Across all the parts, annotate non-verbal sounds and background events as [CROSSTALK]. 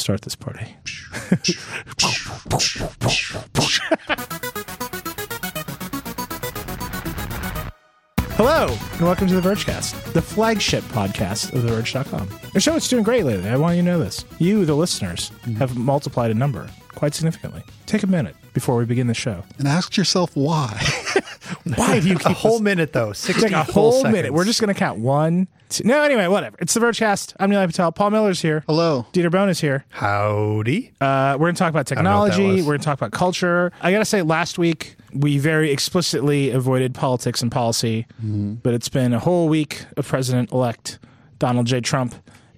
Let's start this party. Hello, and welcome to the Vergecast, the flagship podcast of TheVerge.com. The show is doing great lately. I want you to know this. You, the listeners, mm-hmm. have multiplied a number quite significantly. Take a minute before we begin the show. and ask yourself why. [LAUGHS] Why do you [LAUGHS] keep A keep whole this- minute though, sixty Take a whole seconds. minute. We're just going to count one. Two. No, anyway, whatever. It's the Vergecast. I'm Nilay Patel. Paul Miller's here. Hello. Dieter Bohn is here. howdy. Uh, we're going to talk about don't know what that technology. We're going to talk about culture. I got to say, last week we very explicitly avoided politics and policy, but it's been a whole week of President elect Donald J. Trump,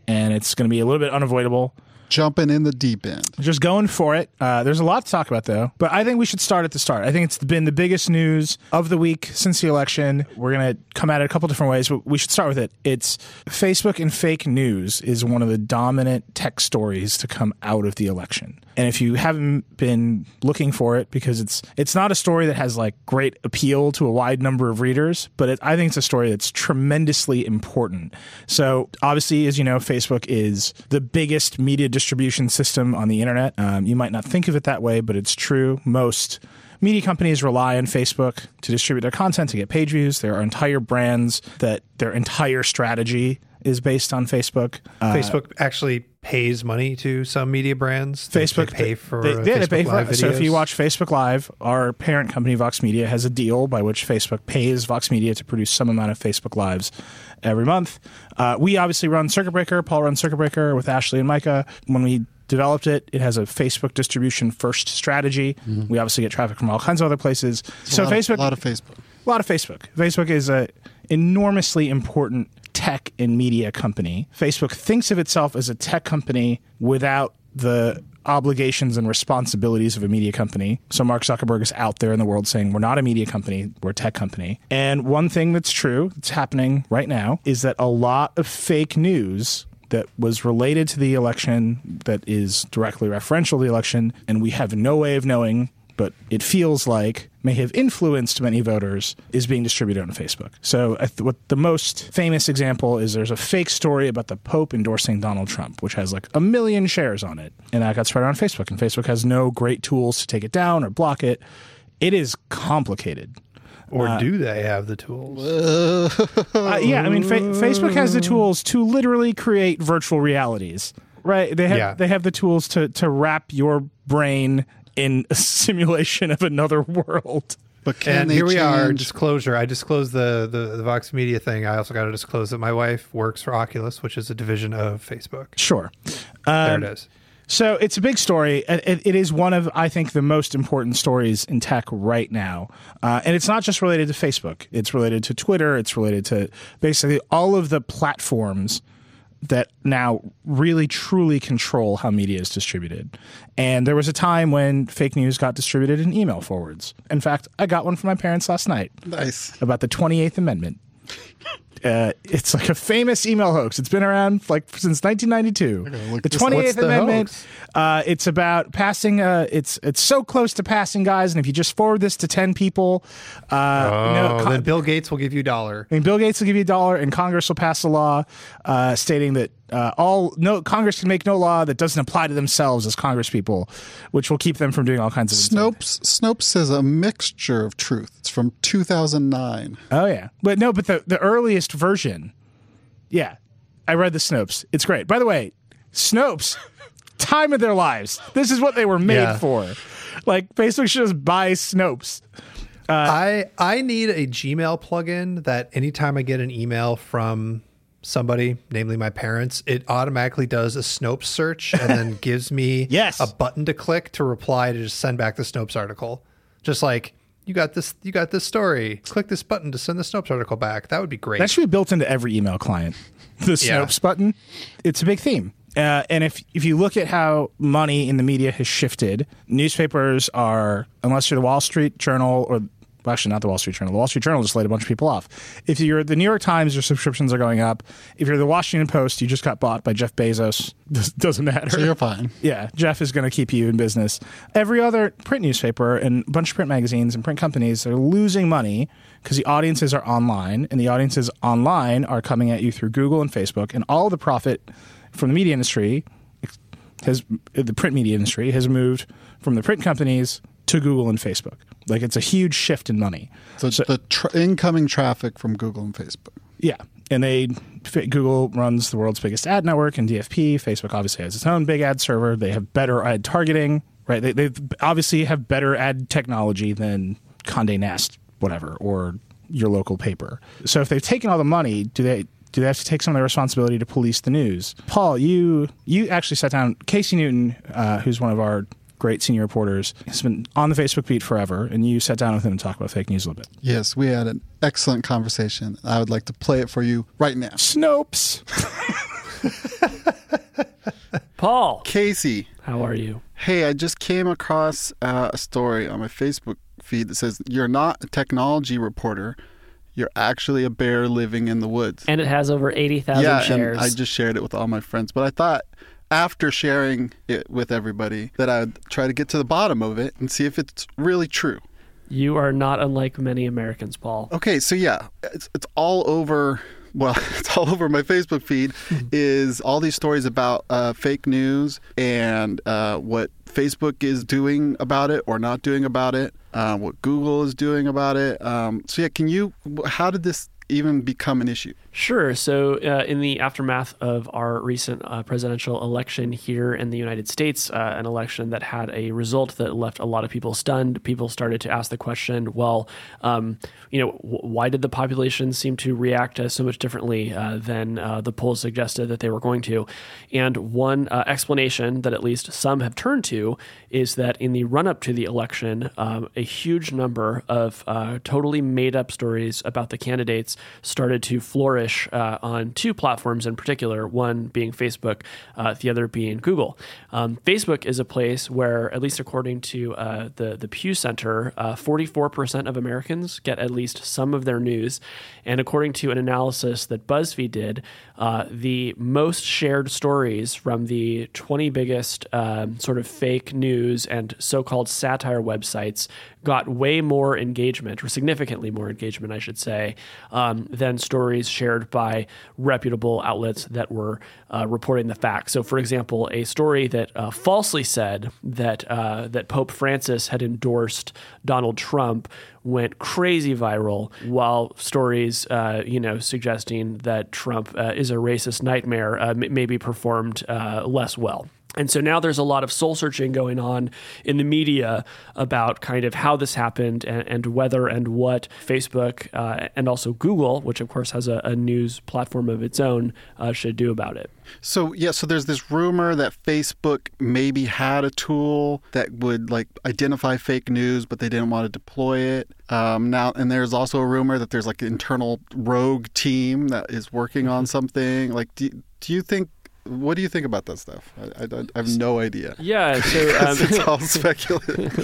and it's going to be a little bit unavoidable. Jumping in the deep end. Just going for it. Uh, there's a lot to talk about, though. But I think we should start at the start. I think it's been the biggest news of the week since the election. We're going to come at it a couple different ways, but we should start with it. It's Facebook and fake news is one of the dominant tech stories to come out of the election. And if you haven't been looking for it, because it's it's not a story that has like great appeal to a wide number of readers, but it, I think it's a story that's tremendously important. So obviously, as you know, Facebook is the biggest media distribution system on the internet. Um, you might not think of it that way, but it's true. Most media companies rely on Facebook to distribute their content to get page views. There are entire brands that their entire strategy is based on Facebook. Uh, Facebook actually pays money to some media brands. Facebook they pay for they, yeah, they Facebook pay for Live So if you watch Facebook Live, our parent company Vox Media has a deal by which Facebook pays Vox Media to produce some amount of Facebook Lives every month. Uh, we obviously run Circuit Breaker. Paul runs Circuit Breaker with Ashley and Micah. When we developed it, it has a Facebook distribution first strategy. We obviously get traffic from all kinds of other places. so a lot, Facebook, a lot of Facebook. a lot of Facebook. Facebook is a enormously important tech and media company. Facebook thinks of itself as a tech company without the obligations and responsibilities of a media company. So Mark Zuckerberg is out there in the world saying we're not a media company, we're a tech company. And one thing that's true that's happening right now is that a lot of fake news that was related to the election that is directly referential to the election and we have no way of knowing but it feels like may have influenced many voters is being distributed on Facebook. So, th- what the most famous example is there's a fake story about the Pope endorsing Donald Trump, which has like a million shares on it, and that got spread on Facebook. And Facebook has no great tools to take it down or block it. It is complicated. or do they have the tools? [LAUGHS] Uh, yeah, I mean, fa- Facebook has the tools to literally create virtual realities, right? They have Yeah. they have the tools to to wrap your brain in a [LAUGHS] simulation of another world. But can and they here we are. Disclosure. I disclosed the, the the Vox Media thing. I also got to disclose that my wife works for Oculus, which is a division of Facebook. Sure. there Um, it is. So it's a big story. It, it- it is one of, I think, the most important stories in tech right now. Uh, and it's not just related to Facebook, it's related to Twitter, it's related to basically all of the platforms that now really truly control how media is distributed. And there was a time when fake news got distributed in email forwards. In fact, I got one from my parents last night nice. about the 28th Amendment. Uh, it's like a famous email hoax. It's been around like since 1992. The 28th the Amendment. Uh, it's about passing. Uh, it's it's so close to passing, guys. And if you just forward this to 10 people, uh, Oh, no, Con- then Bill Gates will give you a dollar. I mean, Bill Gates will give you a dollar, and Congress will pass a law uh, stating that uh, all no Congress can make no law that doesn't apply to themselves as Congress people, which will keep them from doing all kinds of insane Snopes Snopes says a mixture of truth. It's from 2009. Oh yeah, but no, but the the earliest version, yeah, I read the Snopes. It's great. By the way, Snopes, [LAUGHS] time of their lives. This is what they were made Yeah. for. Like Facebook should just buy Snopes. I I need a Gmail plugin that anytime I get an email from somebody, namely my parents, it automatically does a Snopes search and then [LAUGHS] gives me Yes. a button to click to reply to just send back the Snopes article. Just like you got this you got this story. Click this button to send the Snopes article back. That would be great. That should be built into every email client. [LAUGHS] The Yeah. Snopes button. It's a big theme. Uh, and if if you look at how money in the media has shifted, newspapers are unless you're the Wall Street Journal or well, actually not the Wall Street Journal. The Wall Street Journal just laid a bunch of people off. If you're the New York Times, your subscriptions are going up. If you're the Washington Post, you just got bought by Jeff Bezos. [LAUGHS] Does- Doesn't matter. So you're fine. Yeah, Jeff is going to keep you in business. Every other print newspaper and a bunch of print magazines and print companies are losing money because the audiences are online, and the audiences online are coming at you through Google and Facebook, and all the profit from the media industry, has the print media industry has moved from the print companies to Google and Facebook. Like it's a huge shift in money. So, the tr- incoming traffic from Google and Facebook. Yeah, and they Google runs the world's biggest ad network and DFP. Facebook obviously has its own big ad server. They have better ad targeting, right? They they obviously have better ad technology than Condé Nast, whatever, or your local paper. So if they've taken all the money, do they do they have to take some of the responsibility to police the news? Paul, you you actually sat down. Casey Newton, uh, who's one of our great senior reporters, He's been on the Facebook beat forever, and you sat down with him and talked about fake news a little bit. Yes, we had an excellent conversation. I would like to play it for you right now. Snopes. [LAUGHS] Paul, Casey, how are you? hey, I just came across uh, a story on my Facebook feed that says you're not a technology reporter. You're actually a bear living in the woods. And it has over 80,000 yeah, shares. and I just shared it with all my friends. But I thought after sharing it with everybody that I'd try to get to the bottom of it and see if it's really true. you are not unlike many Americans, Paul. Okay, so yeah, it's, it's all over. Well, [LAUGHS] it's all over my Facebook feed. [LAUGHS] is all these stories about uh, fake news and uh, what Facebook is doing about it or not doing about it, uh, what Google is doing about it. Um, so yeah, can you? How did this even become an issue? Sure. So, uh, in the aftermath of our recent uh, presidential election here in the United States, uh, an election that had a result that left a lot of people stunned, people started to ask the question well, um, you know, w- why did the population seem to react uh, so much differently uh, than uh, the polls suggested that they were going to? And one explanation that at least some have turned to is that in the run up to the election, um, a huge number of totally made up stories about the candidates started to flourish uh, on two platforms in particular, one being Facebook, uh, the other being Google. Um, Facebook is a place where, at least according to uh, the, the Pew Center, uh, 44% of Americans get at least some of their news. And according to an analysis that BuzzFeed did, uh, the most shared stories from the 20 biggest um, sort of fake news and so called satire websites got way more engagement, or significantly more engagement, I should say, um, than stories shared by reputable outlets that were uh, reporting the facts. So, for example, a story that uh, falsely said that uh, that Pope Francis had endorsed Donald Trump went crazy viral, while stories, uh, you know, suggesting that Trump uh, is a racist nightmare uh, maybe performed less well. And so now there's a lot of soul searching going on in the media about kind of how this happened and, and whether and what Facebook uh, and also Google, which of course has a, a news platform of its own, uh, should do about it. So yeah, so there's this rumor that Facebook maybe had a tool that would like identify fake news, but they didn't want to deploy it. Um, now, and there's also a rumor that there's like an internal rogue team that is working on something. Like, do, do you think? What do you think about that stuff? I, I, I have no idea. Yeah. So [LAUGHS] um, it's all [LAUGHS] speculative.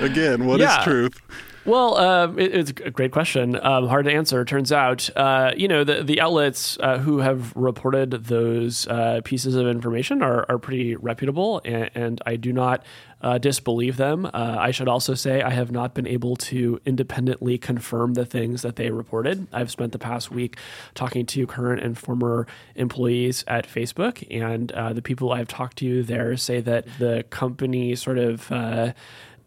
[LAUGHS] Again, what is Yeah. truth? Well, um, it, it's a great question. Um, hard to answer. Turns out, uh, you know, the the outlets uh, who have reported those uh, pieces of information are, are pretty reputable, and, and I do not uh, disbelieve them. Uh, I should also say I have not been able to independently confirm the things that they reported. I've spent the past week talking to current and former employees at Facebook, and uh, the people I've talked to there say that the company sort of uh,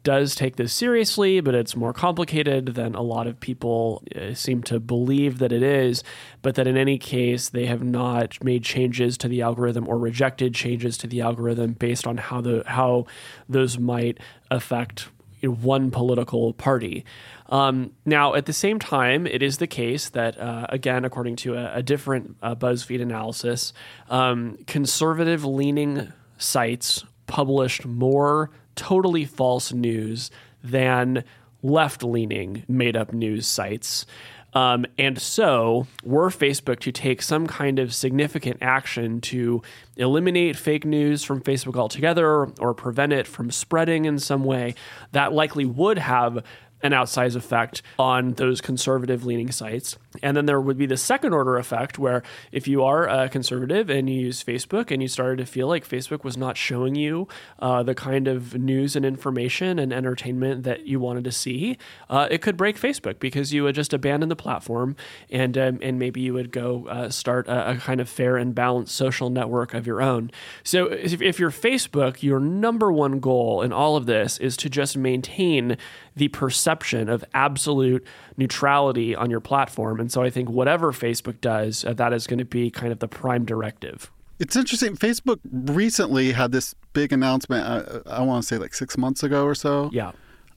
does take this seriously, but it's more complicated than a lot of people uh, seem to believe that it is. But that in any case, they have not made changes to the algorithm or rejected changes to the algorithm based on how the how those might affect you know, one political party. Um, now, at the same time, it is the case that, uh, again, according to a, a different uh, BuzzFeed analysis, um, conservative leaning sites published more totally false news than left leaning made up news sites. Um, and so, were Facebook to take some kind of significant action to eliminate fake news from Facebook altogether or prevent it from spreading in some way, that likely would have an outsized effect on those conservative leaning sites. And then there would be the second order effect where if you are a conservative and you use Facebook and you started to feel like Facebook was not showing you uh, the kind of news and information and entertainment that you wanted to see, uh, it could break Facebook because you would just abandon the platform and um, and maybe you would go uh, start a, a, kind of fair and balanced social network of your own. So if, if you're Facebook, your number one goal in all of this is to just maintain the perception of absolute neutrality on your platform. And so I think whatever Facebook does, uh, that is going to be kind of the prime directive. It's interesting. Facebook recently had this big announcement, uh, I, I want to say like six months ago or so. Yeah.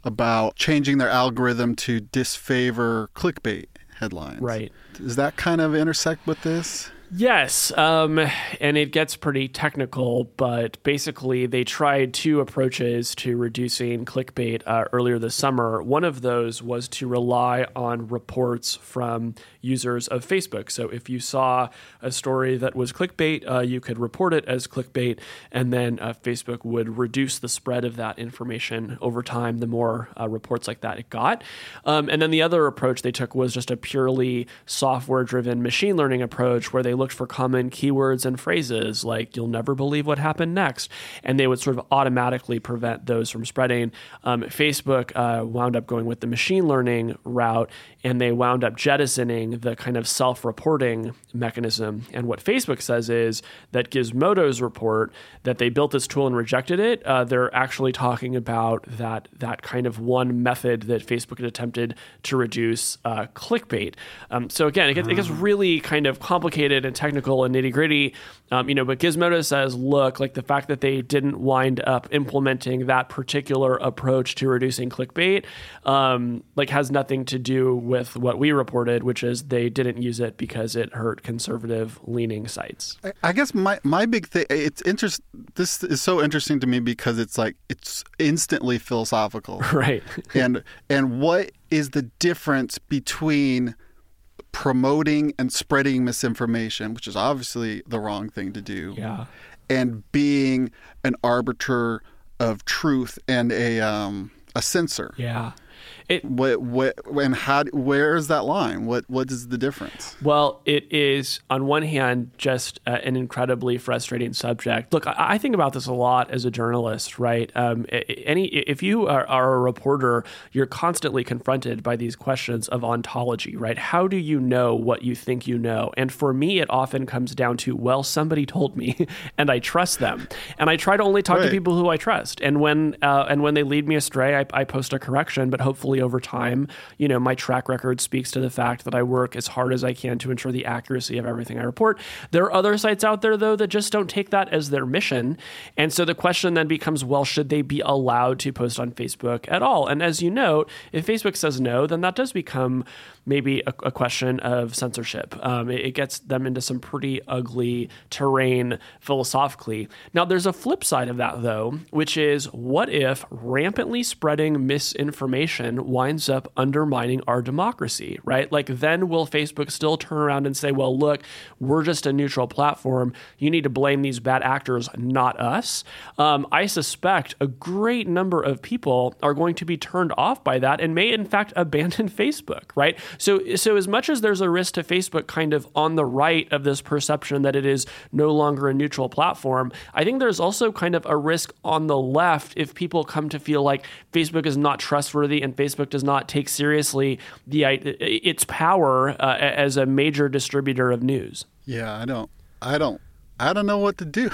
About changing their algorithm to disfavor clickbait headlines. Right. Does that kind of intersect with this? Yes, um, and it gets pretty technical, but basically they tried two approaches to reducing clickbait uh, earlier this summer. One of those was to rely on reports from users of Facebook. So if you saw a story that was clickbait, uh, you could report it as clickbait, and then uh, Facebook would reduce the spread of that information over time the more uh, reports like that it got. Um, and then the other approach they took was just a purely software driven machine learning approach where they looked for common keywords and phrases like "you'll never believe what happened next," and they would sort of automatically prevent those from spreading. Um, Facebook uh, wound up going with the machine learning route, and they wound up jettisoning the kind of self-reporting mechanism. And what Facebook says is that Gizmodo's report that they built this tool and rejected it. Uh, they're actually talking about that that kind of one method that Facebook had attempted to reduce uh, clickbait. Um, so again, it gets, it gets really kind of complicated and technical and nitty gritty. Um, you know, but Gizmodo says, look, like the fact that they didn't wind up implementing that particular approach to reducing clickbait, um, like has nothing to do with what we reported, which is they didn't use it because it hurt conservative leaning sites. I, I guess my my big thing it's interest. This is so interesting to me because it's like it's instantly philosophical, [LAUGHS] right? and and what is the difference between promoting and spreading misinformation, which is obviously the wrong thing to do, yeah. and being an arbiter of truth and a um, a censor. Yeah. It, what, what, and how, where is that line? What, what is the difference? Well, it is on one hand just uh, an incredibly frustrating subject. Look, I, I, think about this a lot as a journalist, right? Um, any, if you are, are, a reporter, you're constantly confronted by these questions of ontology, right? How do you know what you think you know? And for me, it often comes down to, well, somebody told me, [LAUGHS] and I trust them, and I try to only talk right. to people who I trust. And when uh, and when they lead me astray, I, I post a correction, but hopefully over time. You know, my track record speaks to the fact that I work as hard as I can to ensure the accuracy of everything I report. There are other sites out there, though, that just don't take that as their mission. And so the question then becomes well, should they be allowed to post on Facebook at all? And as you note, if Facebook says no, then that does become maybe a, a question of censorship. Um, it, it gets them into some pretty ugly terrain philosophically. Now, there's a flip side of that, though, which is what if rampantly spreading misinformation winds up undermining our democracy, right? Like, then will Facebook still turn around and say, well, look, we're just a neutral platform. You need to blame these bad actors, not us? Um, I suspect a great number of people are going to be turned off by that and may, in fact, abandon [LAUGHS] Facebook, right? So, so as much as there's a risk to Facebook kind of on the right of this perception that it is no longer a neutral platform, I think there's also kind of a risk on the left if people come to feel like Facebook is not trustworthy and Facebook does not take seriously the its power uh, as a major distributor of news. Yeah, I don't. I don't I don't know what to do. [LAUGHS]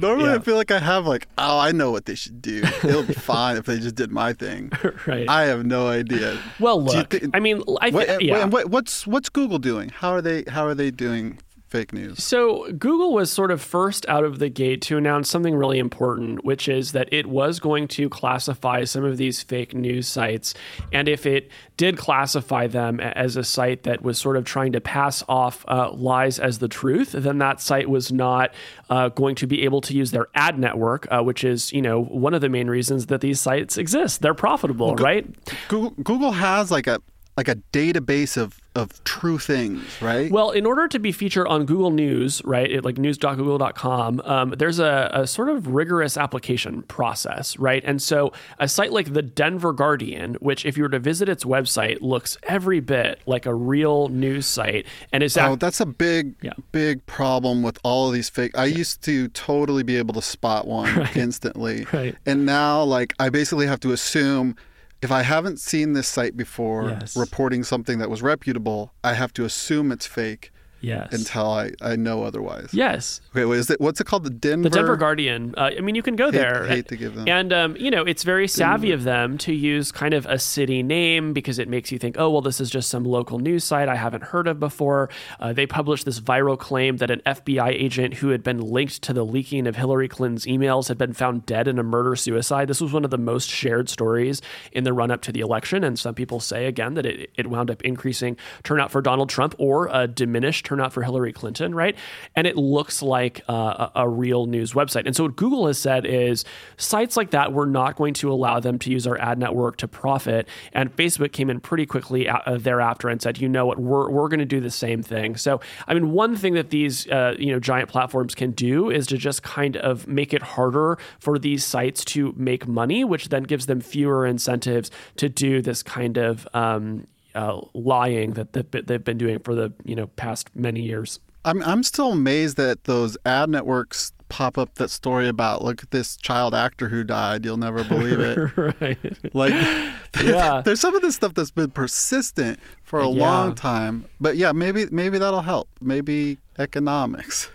Normally, yeah. I feel like I have like, oh, I know what they should do. It'll be [LAUGHS] fine if they just did my thing. right. I have no idea. Well, look. Th- I mean, I th- what, yeah. What, what's what's Google doing? How are they? How are they doing fake news. So, Google was sort of first out of the gate to announce something really important, which is that it was going to classify some of these fake news sites. And if it did classify them as a site that was sort of trying to pass off uh, lies as the truth, then that site was not uh, going to be able to use their ad network, uh, which is, you know, one of the main reasons that these sites exist. They're profitable, well, right? Google, Google has like a like a database of of true things, right? Well, in order to be featured on Google News, right, it, like news.google.com, um, there's a, a sort of rigorous application process, right? And so a site like the Denver Guardian, which if you were to visit its website, looks every bit like a real news site, and is Oh, act- that's a big, Yeah. big problem with all of these fake. I used to totally be able to spot one [LAUGHS] instantly, Right. and now like I basically have to assume if I haven't seen this site before Yes. reporting something that was reputable, I have to assume it's fake yes, until I, I know otherwise. yes, Okay, what is it? What's it called? The Denver. The Denver Guardian. Uh, I mean, you can go there. hate to give them- And um, you know, it's very savvy of them to use kind of a city name because it makes you think, oh, well, this is just some local news site I haven't heard of before. Uh, they published this viral claim that an FBI agent who had been linked to the leaking of Hillary Clinton's emails had been found dead in a murder suicide. This was one of the most shared stories in the run up to the election, and some people say again that it, it wound up increasing turnout for Donald Trump or uh, diminished turnout for Hillary Clinton, right? And it looks like uh, a, a real news website. And so what Google has said is sites like that, we're not going to allow them to use our ad network to profit. And Facebook came in pretty quickly uh, thereafter and said, you know what, we're, we're going to do the same thing. So, I mean, one thing that these, uh, you know, giant platforms can do is to just kind of make it harder for these sites to make money, which then gives them fewer incentives to do this kind of, um, uh, lying that that they've been doing for the you know past many years. I'm I'm still amazed that those ad networks pop up that story about look at this child actor who died. You'll never believe it. [LAUGHS] right. Like, [LAUGHS] [LAUGHS] Yeah. there's some of this stuff that's been persistent for a Yeah. long time. But yeah, maybe maybe that'll help. Maybe economics.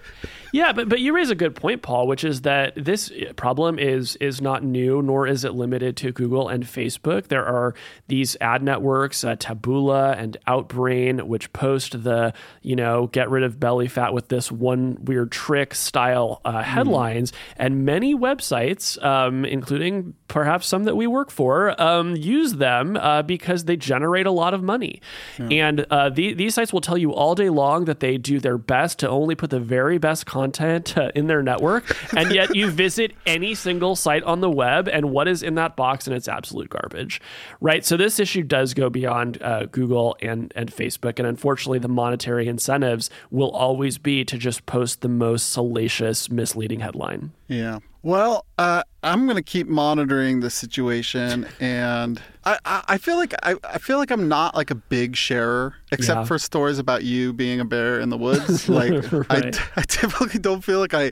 Yeah, but but you raise a good point, Paul, which is that this problem is is not new, nor is it limited to Google and Facebook. There are these ad networks, uh, Taboola and Outbrain, which post the you know get rid of belly fat with this one weird trick style uh, headlines, and many websites, um, including perhaps some that we work for, um, use them uh, because they generate a lot of money. And uh, the, these sites will tell you all day long that they do their best to only put the very best content uh, in their network. And yet you [LAUGHS] visit any single site on the web, and what is in that box, and it's absolute garbage, right? So this issue does go beyond uh, Google and, and Facebook. And unfortunately, the monetary incentives will always be to just post the most salacious, misleading headline. Yeah. Well, uh, I'm going to keep monitoring the situation, [LAUGHS] and I, I, I feel like I, I feel like I'm not like a big sharer, except Yeah. for stories about you being a bear in the woods. [LAUGHS] like Right. I, I typically don't feel like I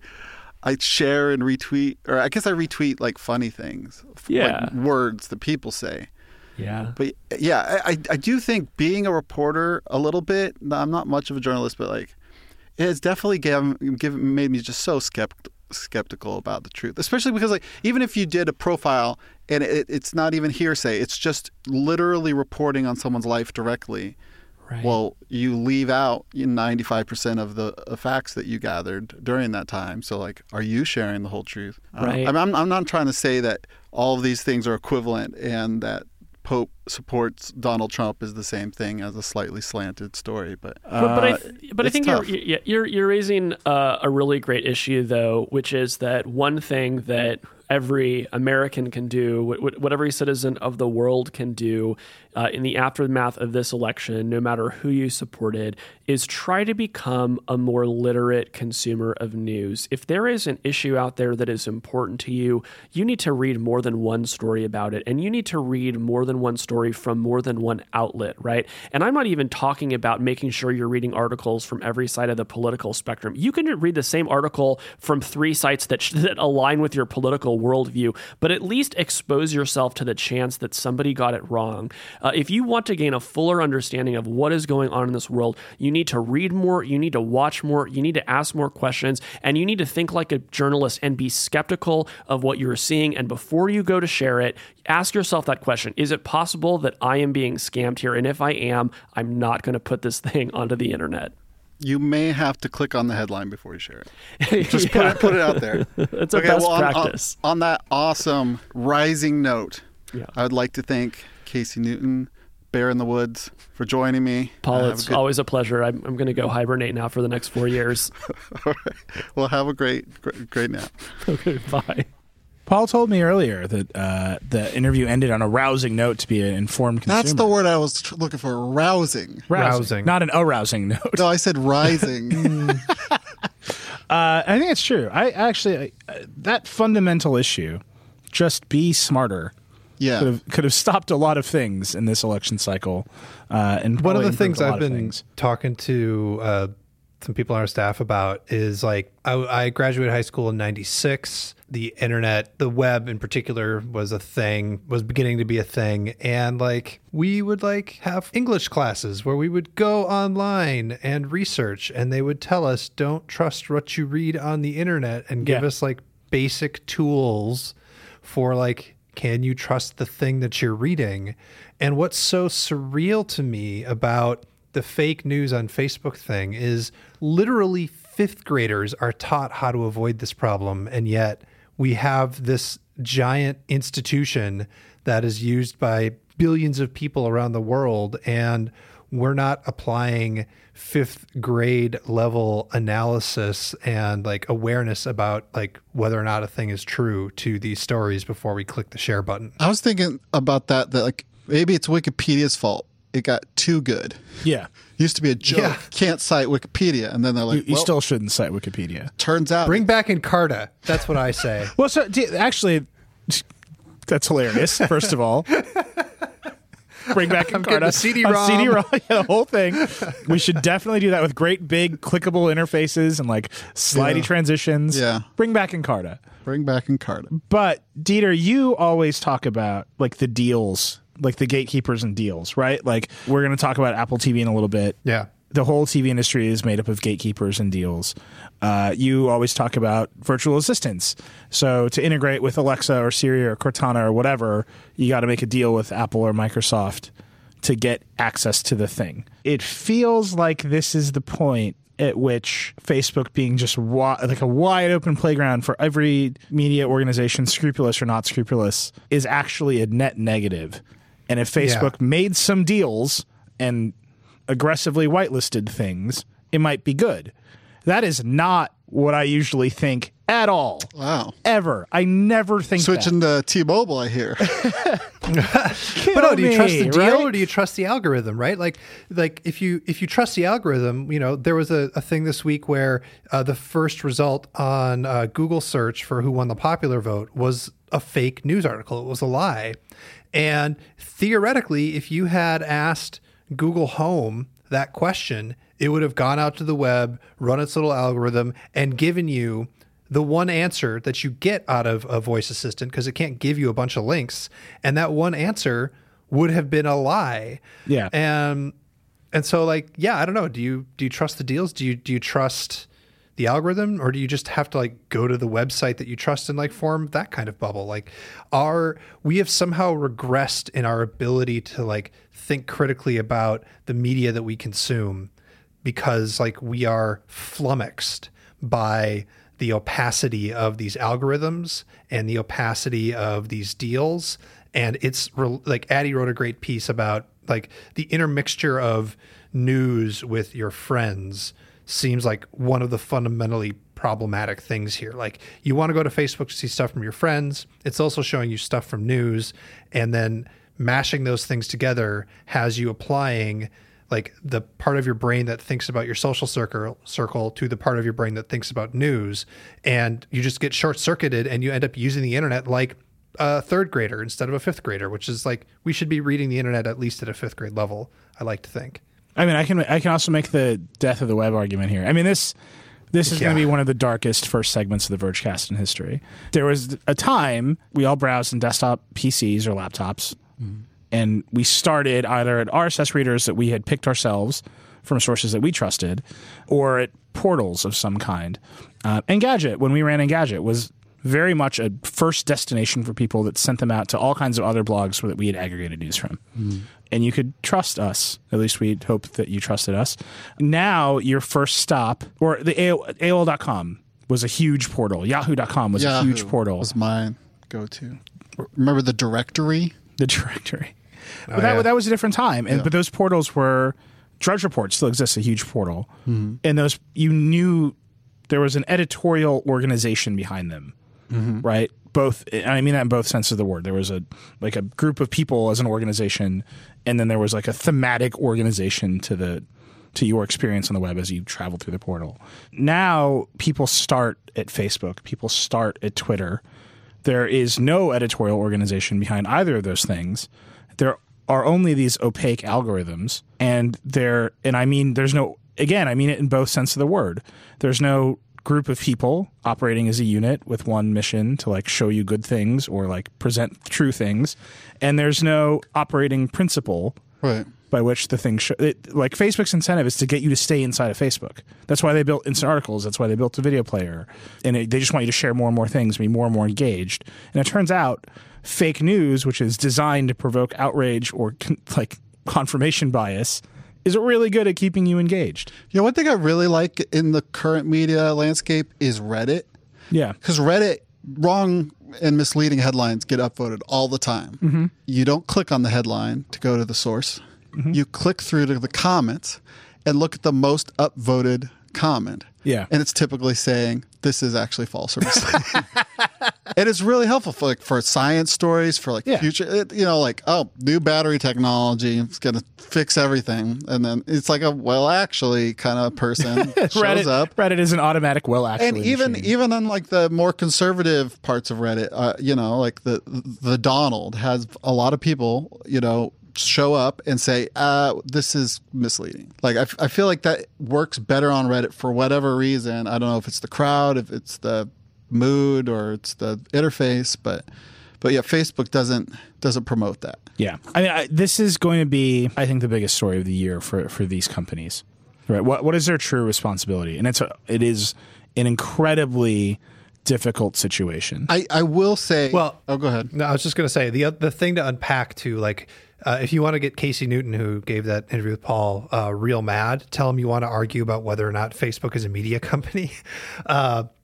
I share and retweet, or I guess I retweet like funny things, Yeah. like words that people say. Yeah. But yeah, I, I do think being a reporter a little bit. I'm not much of a journalist, but like it has definitely given, given made me just so skept, skeptical about the truth. Especially because like even if you did a profile and it, it's not even hearsay, it's just literally reporting on someone's life directly. Right. Well, you leave out ninety five percent of the uh, facts that you gathered during that time. So, like, are you sharing the whole truth? Right. I mean, I'm, I'm not trying to say that all of these things are equivalent and that Pope supports Donald Trump is the same thing as a slightly slanted story, but but, but I, uh, th- but I think you're, tough. you're you're you're raising uh, a really great issue though, which is that one thing that every American can do, what every citizen of the world can do uh, in the aftermath of this election, no matter who you supported, is try to become a more literate consumer of news. If there is an issue out there that is important to you, you need to read more than one story about it, and you need to read more than one story from more than one outlet, right? And I'm not even talking about making sure you're reading articles from every side of the political spectrum. You can read the same article from three sites that, [LAUGHS] that align with your political worldview, but at least expose yourself to the chance that somebody got it wrong. Uh, if you want to gain a fuller understanding of what is going on in this world, you need to read more, you need to watch more, you need to ask more questions, and you need to think like a journalist and be skeptical of what you're seeing. And before you go to share it, ask yourself that question Is it possible that I am being scammed here? And if I am, I'm not going to put this [LAUGHS] thing onto the internet. you may have to click on the headline before you share it. [LAUGHS] Just put it put it out there. [LAUGHS] It's a best on- on- practice. On, that awesome rising note, Yeah. I would like to thank Casey Newton, Bear in the Woods, for joining me. Paul, Uh, it's a good- always a pleasure. I'm, I'm going to go hibernate now for the next four years. [LAUGHS] All right. Well, have a great, great, great nap. okay, bye. Paul told me earlier that uh, the interview ended on a rousing note to be an informed consumer. That's the word I was tr- looking for. Rousing. Rousing. not an arousing note. No, I said rising. [LAUGHS] Uh, I think it's true. I actually uh, that fundamental issue, just be smarter, could yeah. have could have stopped a lot of things in this election cycle. Uh, and One of the things improved a lot I've been things. talking to uh, some people on our staff about is like I, I graduated high school in '96. The internet, the web in particular, was a thing, was beginning to be a thing, and like we would like have English classes where we would go online and research, and they would tell us don't trust what you read on the internet, and give Yeah. us like basic tools for like can you trust the thing that you're reading? And what's so surreal to me about the fake news on facebook thing is literally fifth graders are taught how to avoid this problem and yet we have this giant institution that is used by billions of people around the world and we're not applying fifth grade level analysis and like awareness about like whether or not a thing is true to these stories before we click the share button. I was thinking about that, that like maybe it's Wikipedia's fault. It got too good. Yeah, Used to be a joke. Yeah. Can't cite Wikipedia. And then they're like, you, you well, still shouldn't cite Wikipedia. turns out. Bring back Encarta. That's what I say. [LAUGHS] Well, so actually, that's hilarious. First of all, [LAUGHS] bring back [LAUGHS] I'm Encarta CD-ROM. CD-ROM, [LAUGHS] yeah, the whole thing. We should definitely do that with great big clickable interfaces and like slidey Yeah. transitions. Yeah. bring back Encarta. Bring back Encarta. But Dieter, you always talk about like the deals, like the gatekeepers and deals, right? Like we're going to talk about Apple TV in a little bit. Yeah. The whole TV industry is made up of gatekeepers and deals. Uh, you always talk about virtual assistants. So to integrate with Alexa or Siri or Cortana or whatever, you got to make a deal with Apple or Microsoft to get access to the thing. It feels like this is the point at which Facebook being just wi- like a wide open playground for every media organization, scrupulous or not scrupulous, is actually a net negative. And if Facebook made some deals and aggressively whitelisted things, it might be good. That is not what I usually think at all. Wow. Ever. I never think Switching that. to T-Mobile, I hear. [LAUGHS] but no, do you trust the deal right? or do you trust the algorithm? Right? Like, like if you if you trust the algorithm, you know, there was a, a thing this week where uh, the first result on uh, Google search for who won the popular vote was a fake news article. It was a lie, and theoretically, if you had asked Google Home that question, it would have gone out to the web, run its little algorithm, and given you the one answer that you get out of a voice assistant because it can't give you a bunch of links and that one answer would have been a lie. Yeah. and and so like yeah i don't know. Do you do you trust the deals? Do you do you trust the algorithm or do you just have to like go to the website that you trust and like form that kind of bubble? Like are we have somehow regressed in our ability to like think critically about the media that we consume because like we are flummoxed by the opacity of these algorithms and the opacity of these deals. And it's like Adi wrote a great piece about like the intermixture of news with your friends seems like one of the fundamentally problematic things here. Like you want to go to facebook to see stuff from your friends. It's also showing you stuff from news and then mashing those things together has you applying like the part of your brain that thinks about your social circle circle to the part of your brain that thinks about news and you just get short circuited and you end up using the internet like a third grader instead of a fifth grader which is like we should be reading the internet at least at a fifth grade level i like to think I mean, I can I can also make the death of the web argument here. I mean, this this is going to be one of the darkest first segments of the Vergecast in history. There was a time we all browsed in desktop PCs or laptops, and we started either at RSS readers that we had picked ourselves from sources that we trusted, or at portals of some kind. Uh, Engadget, when we ran Engadget, was very much a first destination for people that sent them out to all kinds of other blogs that we had aggregated news from. And you could trust us. At least we'd hope that you trusted us. Now, your first stop, or the AOL, AOL.com was a huge portal. Yahoo.com was a huge portal. Was my go-to. Remember the directory? the directory. but Oh, that, yeah. that was a different time. And but those portals were Drudge Report still exists, a huge portal. Mm-hmm. And those you knew there was an editorial organization behind them. Mm-hmm. Right? both I mean that in both senses of the word. There was a like a group of people as an organization and then there was like a thematic organization to the to your experience on the web as you travel through the portal. Now people start at Facebook, people start at Twitter. There is no editorial organization behind either of those things. There are only these opaque algorithms and there and I mean there's no again, I mean it in both sense of the word. There's no group of people operating as a unit with one mission to like show you good things or like present true things and there's no operating principle Right. by which the thing sh- it, like Facebook's incentive is to get you to stay inside of Facebook. That's why they built instant articles. That's why they built the video player, and it, they just want you to share more and more things, be more and more engaged. And it turns out, fake news, which is designed to provoke outrage or con- like confirmation bias, is it really good at keeping you engaged. You know, one thing I really like in the current media landscape is Reddit. Yeah, Because Reddit, wrong and misleading headlines get upvoted all the time. Mm-hmm. You don't click on the headline to go to the source. You click through to the comments and look at the most upvoted comment. Yeah. And it's typically saying this is actually false or misleading. [LAUGHS] and it's really helpful for like for science stories, for like Yeah. future, it, you know, like oh, new battery technology is going to fix everything, and then it's like a well, actually kind of person [LAUGHS] shows Reddit, up Reddit is an automatic well actually. and even machine. even on like the more conservative parts of Reddit, uh, you know, like the the Donald has a lot of people, you know, show up and say, uh, "This is misleading." Like I, f- I feel like that works better on Reddit for whatever reason. I don't know if it's the crowd, if it's the mood, or it's the interface, but but yeah, Facebook doesn't doesn't promote that. Yeah, I mean, I, this is going to be, I think, the biggest story of the year for for these companies. Right? What what is their true responsibility? And it's a, it is an incredibly difficult situation. I, I will say. Well- oh, go ahead. No, I was just going to say the the thing to unpack too, like uh, if you want to get Casey Newton, who gave that interview with Paul, uh, real mad, tell him you want to argue about whether or not Facebook is a media [LAUGHS] company,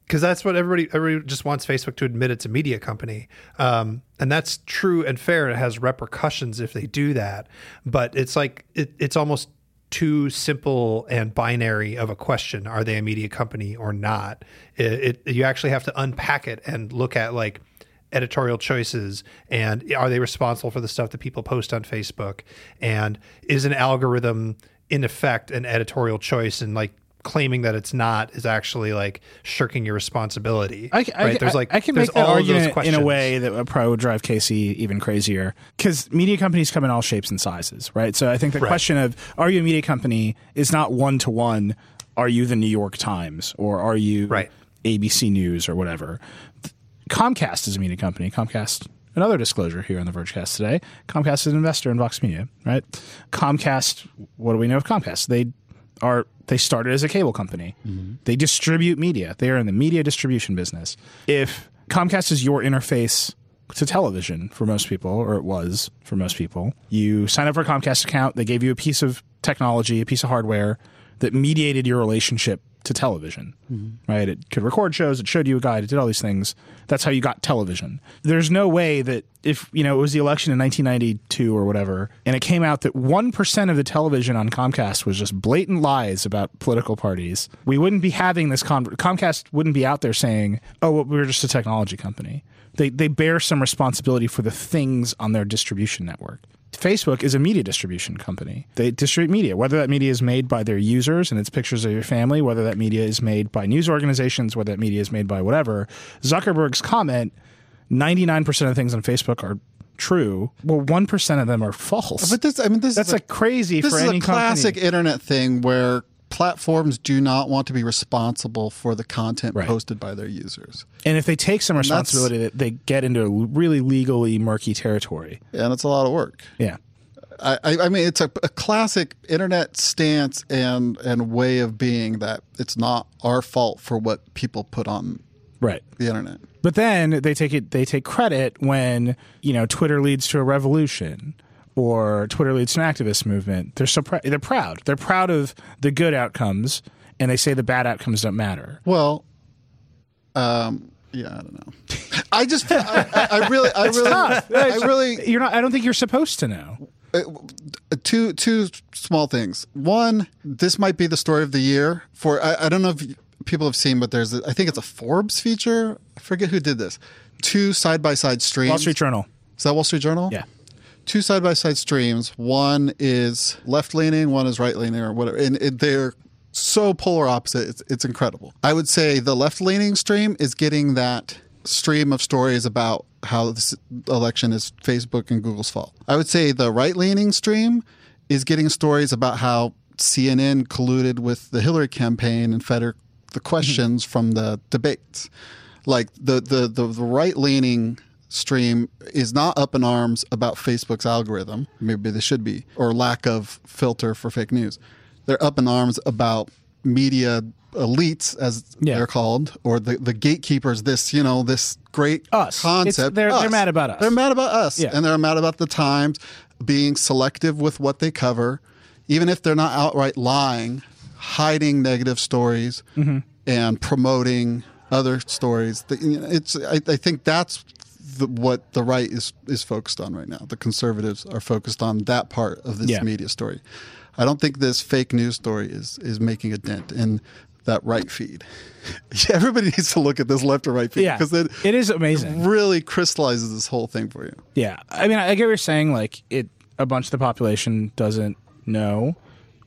because that's what everybody everybody just wants Facebook to admit it's a media company, um, and that's true and fair. It has repercussions if they do that, but it's like it, it's almost too simple and binary of a question are they a media company or not? It, it you actually have to unpack it and look at like editorial choices and are they responsible for the stuff that people post on Facebook? And is an algorithm in effect an editorial choice and like claiming that it's not is actually like shirking your responsibility I, I, right there's like I can there's make that all of those argument in a way that would probably would drive Casey even crazier because media companies come in all shapes and sizes, right? So I think the question of are you a media company is not one to one. Are you the New York Times or are you Right. ABC News or whatever? Comcast is a media company. Comcast. Another disclosure here on the Vergecast today. Comcast is an investor in Vox Media, right? Comcast. What do we know of Comcast? They are they started as a cable company. Mm-hmm. They distribute media. They are in the media distribution business. If Comcast is your interface to television for most people, or it was for most people, you sign up for a Comcast account. They gave you a piece of technology, a piece of hardware that mediated your relationship to television. Mm-hmm. Right? It could record shows. It showed you a guide. It did all these things. That's how you got television. There's no way that if you know it was the election in 1992 or whatever, and it came out that one percent of the television on Comcast was just blatant lies about political parties, we wouldn't be having this. Con- Comcast wouldn't be out there saying, "Oh, well, we're just a technology company." They they bear some responsibility for the things on their distribution network. Facebook is a media distribution company. They distribute media, whether that media is made by their users and it's pictures of your family, whether that media is made by news organizations, whether that media is made by whatever. Zuckerberg's comment 99% of things on Facebook are true. Well, 1% of them are false. But this, I mean, this That's is a, like crazy this is a classic company. internet thing where platforms do not want to be responsible for the content Right. posted by their users, And if they take some responsibility, they get into a really legally murky territory. and it's a lot of work. Yeah. I, I I mean, it's a, a classic internet stance and and way of being that it's not our fault for what people put on Right. the internet. But then they take it they take credit when, you know, Twitter leads to a revolution or Twitter leads to an activist movement. They're so pr- they're proud. They're proud of the good outcomes and they say the bad outcomes don't matter. Well, um, yeah, I don't know. I just, I, I, I really, I really, I really, You're not I don't think you're supposed to know. two two small things. One, this might be the story of the year for I, I don't know if people have seen, but there's, a, I think it's a Forbes feature. I forget who did this. Two side by side streams. Wall Street Journal. Is that Wall Street Journal? Yeah. Two side by side streams. One is left leaning, one is right leaning, or whatever. And it, they're so polar opposite. It's, it's incredible. I would say the left leaning stream is getting that stream of stories about how this election is Facebook and Google's fault. I would say the right leaning stream is getting stories about how CNN colluded with the Hillary campaign and fed her the mm-hmm. questions from the debates. Like the the the, the right leaning stream is not up in arms about Facebook's algorithm. Maybe they should be, or lack of filter for fake news. They're up in arms about media elites, as Yeah. they're called, or the, the gatekeepers. This you know this great Us. Concept. they're- they're mad about us. They're mad about us, Yeah. and they're mad about the Times being selective with what they cover, even if they're not outright lying, hiding negative stories Mm-hmm. and promoting other stories. The- you know, It's I, I think that's the, what the right is is focused on right now. The conservatives are focused on that part of this Yeah. media story. I don't think this fake news story is is making a dent in that right feed. [LAUGHS] Everybody needs to look at this left or right feed Yeah. because it It is amazing. really crystallizes this whole thing for you. Yeah, I mean, I get what you're saying. Like, it a bunch of the population doesn't know,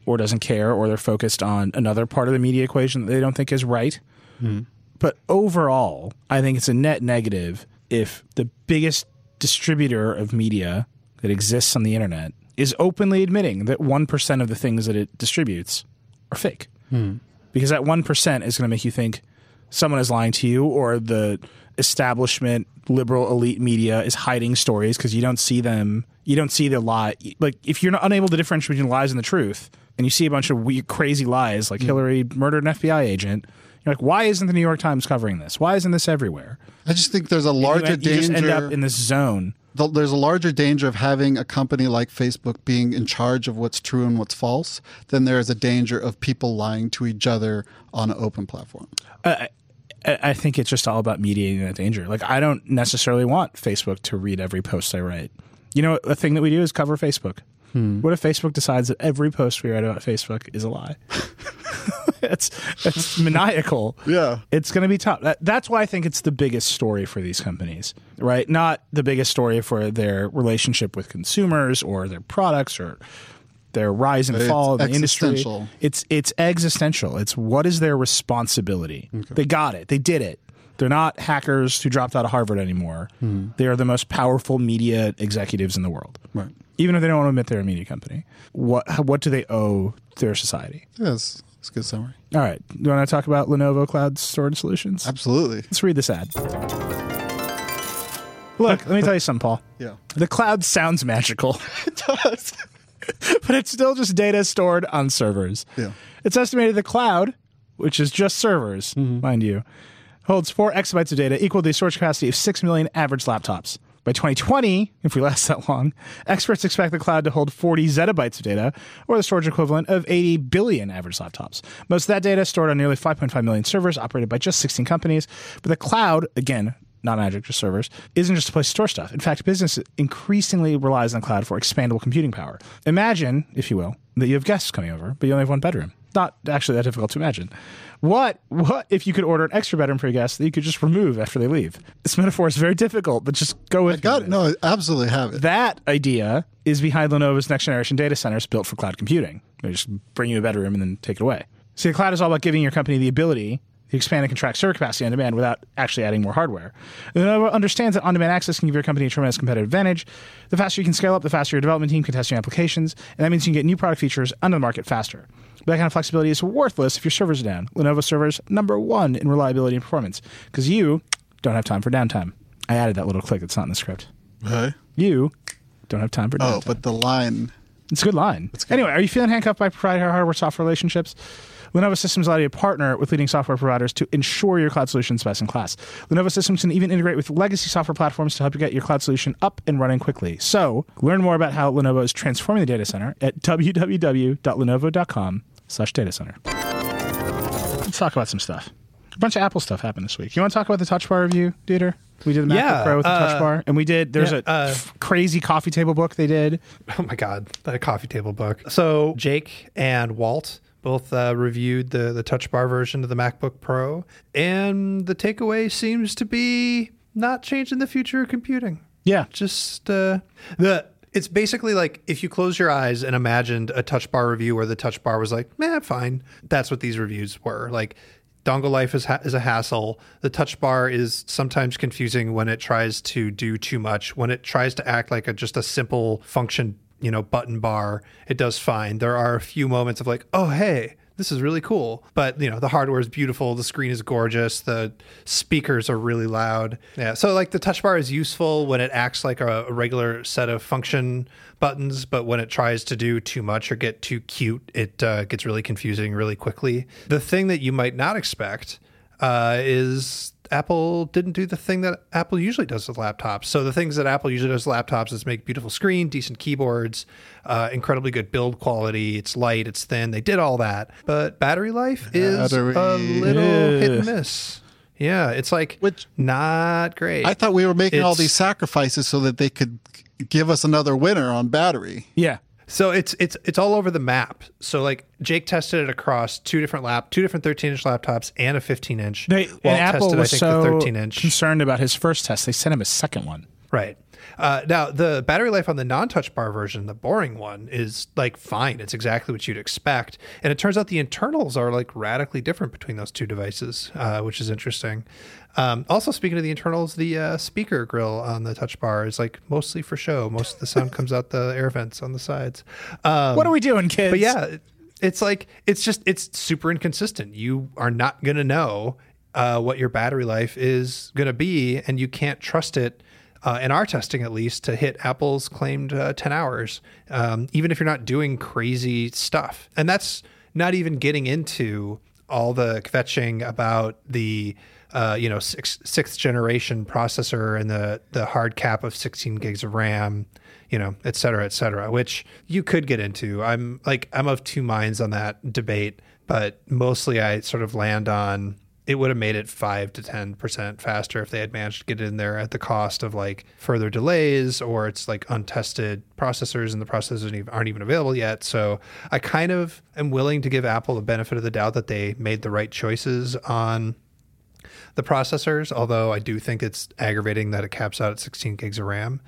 or doesn't care, or they're focused on another part of the media equation that they don't think is right. Mm-hmm. But overall, I think it's a net negative if the biggest distributor of media that exists on the internet is openly admitting that one percent of the things that it distributes are fake, hmm. because that one percent is going to make you think someone is lying to you or the establishment liberal elite media is hiding stories because you don't see them you don't see the lie. Like if you're not unable to differentiate between lies and the truth and you see a bunch of weird, crazy lies like hmm. hillary murdered an fbi agent you're like why isn't the new york times covering this why isn't this everywhere I just think there's a you, larger you just danger. end up in this zone th- there's a larger danger of having a company like Facebook being in charge of what's true and what's false than there is a danger of people lying to each other on an open platform. Uh, I, I think it's just all about mediating that danger. Like, I don't necessarily want Facebook to read every post I write. You know, the thing that we do is cover Facebook. Hmm. What if Facebook decides that every post we write about Facebook is a lie? [LAUGHS] [LAUGHS] that's that's [LAUGHS] maniacal. Yeah. it's going to be tough. That, that's why I think it's the biggest story for these companies, right? Not the biggest story for their relationship with consumers or their products or their rise and It's fall of the industry. It's it's existential. It's what is their responsibility? They got it. They did it. They're not hackers who dropped out of Harvard anymore. Hmm. They are the most powerful media executives in the world. Right. Even if they don't want to admit they're a media company, what what do they owe their society? Yes, that's a good summary. All right, Do you want to talk about Lenovo Cloud Storage Solutions? Absolutely. Let's read this ad. Look, let me tell you something, Paul. [LAUGHS] Yeah. The cloud sounds magical. [LAUGHS] it does. [LAUGHS] but it's still just data stored on servers. Yeah. It's estimated the cloud, which is just servers, mm-hmm. mind you, holds four exabytes of data, equal to the storage capacity of 6 million average laptops. By 2020, if we last [LAUGHS] that long, experts expect the cloud to hold 40 zettabytes of data, or the storage equivalent of 80 billion average laptops. Most of that data is stored on nearly 5.5 million servers operated by just 16 companies. But the cloud, again, not magic, just servers, isn't just a place to store stuff. In fact, business increasingly relies on the cloud for expandable computing power. Imagine, if you will, that you have guests coming over, but you only have one bedroom. Not actually that difficult to imagine. What what if you could order an extra bedroom for your guests that you could just remove after they leave? This metaphor is very difficult, but just go with it. Got it. no, I absolutely have it. That idea is behind Lenovo's next generation data centers built for cloud computing. They just bring you a bedroom and then take it away. See, the cloud is all about giving your company the ability expand and contract server capacity on demand without actually adding more hardware. Lenovo understands that on-demand access can give your company a tremendous competitive advantage. The faster you can scale up, the faster your development team can test your applications, and that means you can get new product features onto the market faster. But that kind of flexibility is worthless if your servers are down. Lenovo servers number one in reliability and performance because you don't have time for downtime. I added that little click that's not in the script. Okay. You don't have time for oh, downtime. Oh, but the line. It's a good line. Anyway, are you feeling handcuffed by proprietary hardware software relationships? Lenovo Systems allow you to partner with leading software providers to ensure your cloud solution is best in class. Lenovo Systems can even integrate with legacy software platforms to help you get your cloud solution up and running quickly. So, learn more about how Lenovo is transforming the data center at www.lenovo.com slash data center. Let's talk about some stuff. A bunch of Apple stuff happened this week. You want to talk about the Touch Bar review, Dieter? We did the MacBook Yeah, Pro with the Touch uh, Bar, and we did. There's yeah, a uh, f- crazy coffee table book they did. [LAUGHS] Oh my god, that coffee table book. So Jake and Walt both uh, reviewed the the Touch Bar version of the MacBook Pro, and the takeaway seems to be not changing the future of computing. Yeah. Just uh, the it's basically like if you close your eyes and imagined a touch bar review where the touch bar was like, "Man, fine." That's what these reviews were. Like dongle life is ha- is a hassle. The touch bar is sometimes confusing when it tries to do too much. When it tries to act like a just a simple function, you know, button bar, it does fine. There are a few moments of like, "Oh, hey, this is really cool. But you know, the hardware is beautiful, the screen is gorgeous, the speakers are really loud. Yeah. So like the touch bar is useful when it acts like a, regular set of function buttons, but when it tries to do too much or get too cute, it uh, gets really confusing really quickly. The thing that you might not expect uh, is Apple didn't do the thing that Apple usually does with laptops. So the things that Apple usually does with laptops is make beautiful screen, decent keyboards, uh, incredibly good build quality. It's light, it's thin. They did all that, but battery life is Battery. a little Yeah. hit and miss. Yeah, it's like Which- not great. I thought we were making all these sacrifices so that they could give us another winner on battery. Yeah. So it's it's it's all over the map. So like Jake tested it across two different lap, two different 13 inch laptops and a 15 inch. They, Walt and Apple tested, was I think, so the 13 inch. concerned about his first test, they sent him a second one. Right. Uh, now, the battery life on the non touch bar version, the boring one, is like fine. It's exactly what you'd expect. And it turns out the internals are like radically different between those two devices, uh, which is interesting. Um, also, speaking of the internals, the uh, speaker grill on the touch bar is like mostly for show. Most of the sound comes out the air vents on the sides. Um, What are we doing, kids? but yeah, it's like it's just it's super inconsistent. You are not gonna know uh, what your battery life is gonna be, and you can't trust it. Uh, in our testing, at least, to hit Apple's claimed uh, 10 hours, um, even if you're not doing crazy stuff. And that's not even getting into all the kvetching about the uh, you know six, sixth generation processor and the the hard cap of 16 gigs of RAM, you know, et cetera, et cetera, which you could get into. I'm like I'm of two minds on that debate, but mostly I sort of land on it would have made it five to ten percent faster if they had managed to get it in there at the cost of like further delays or it's like untested processors and the processors aren't even available yet. So I kind of am willing to give Apple the benefit of the doubt that they made the right choices on the processors, although I do think it's aggravating that it caps out at 16 gigs of RAM.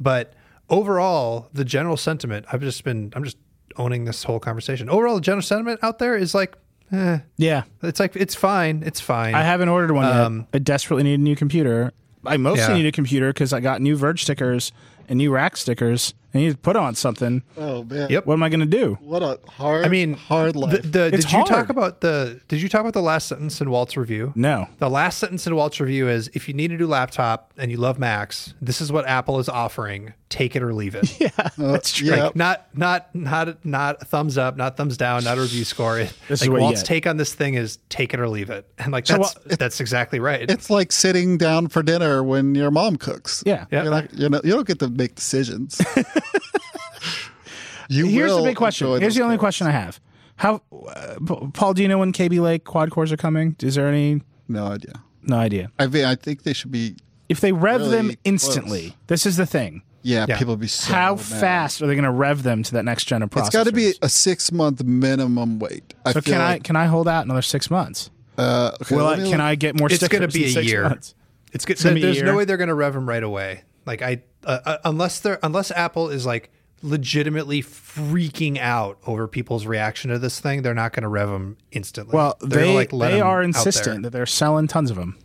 But overall, the general sentiment, I've just been, I'm just owning this whole conversation. Overall, the general sentiment out there is like, eh, Yeah. it's like, it's fine. It's fine. I haven't ordered one Um, yet. I desperately need a new computer. I mostly Yeah. need a computer because I got new Verge stickers and new rack stickers. I you put on something. Oh man. Yep. What am I going to do? What a hard I mean, hard life. the, It's did you talk about the, did you talk about the last sentence in Walt's review? No. The last sentence in Walt's review is if you need a new laptop and you love Macs, this is what Apple is offering. Take it or leave it. [LAUGHS] Yeah, uh, that's true. yeah. Like not not not not a thumbs up, not thumbs down, not a review score. It, This is like what Walt's get. take on this thing is take it or leave it, and like So that's what- that's exactly right. it's like sitting down for dinner when your mom cooks. Yeah. Yeah. You're not, you know, you don't get to make decisions. [LAUGHS] [LAUGHS] you Here's the big question. Here's the only carrots. question I have. How, uh, Paul? Do you know when Kaby Lake quad cores are coming? Is there any? No idea. No idea. I mean, I think they should be. If they rev them instantly, close. this is the thing. Yeah, Yeah. people be so. How mad. fast are they going to rev them to that next gen of processors? It's got to be a six month minimum wait. I So feel can I can I hold out another six months? Uh, okay, Will I, can look- I get more it's going to be a year. months? It's good. gonna be a there's no way they're going to rev them right away. Like I, uh, uh, unless they're unless Apple is like legitimately freaking out over people's reaction to this thing, they're not going to rev them instantly. Well, They're they gonna, like, they are insistent that they're selling tons of them.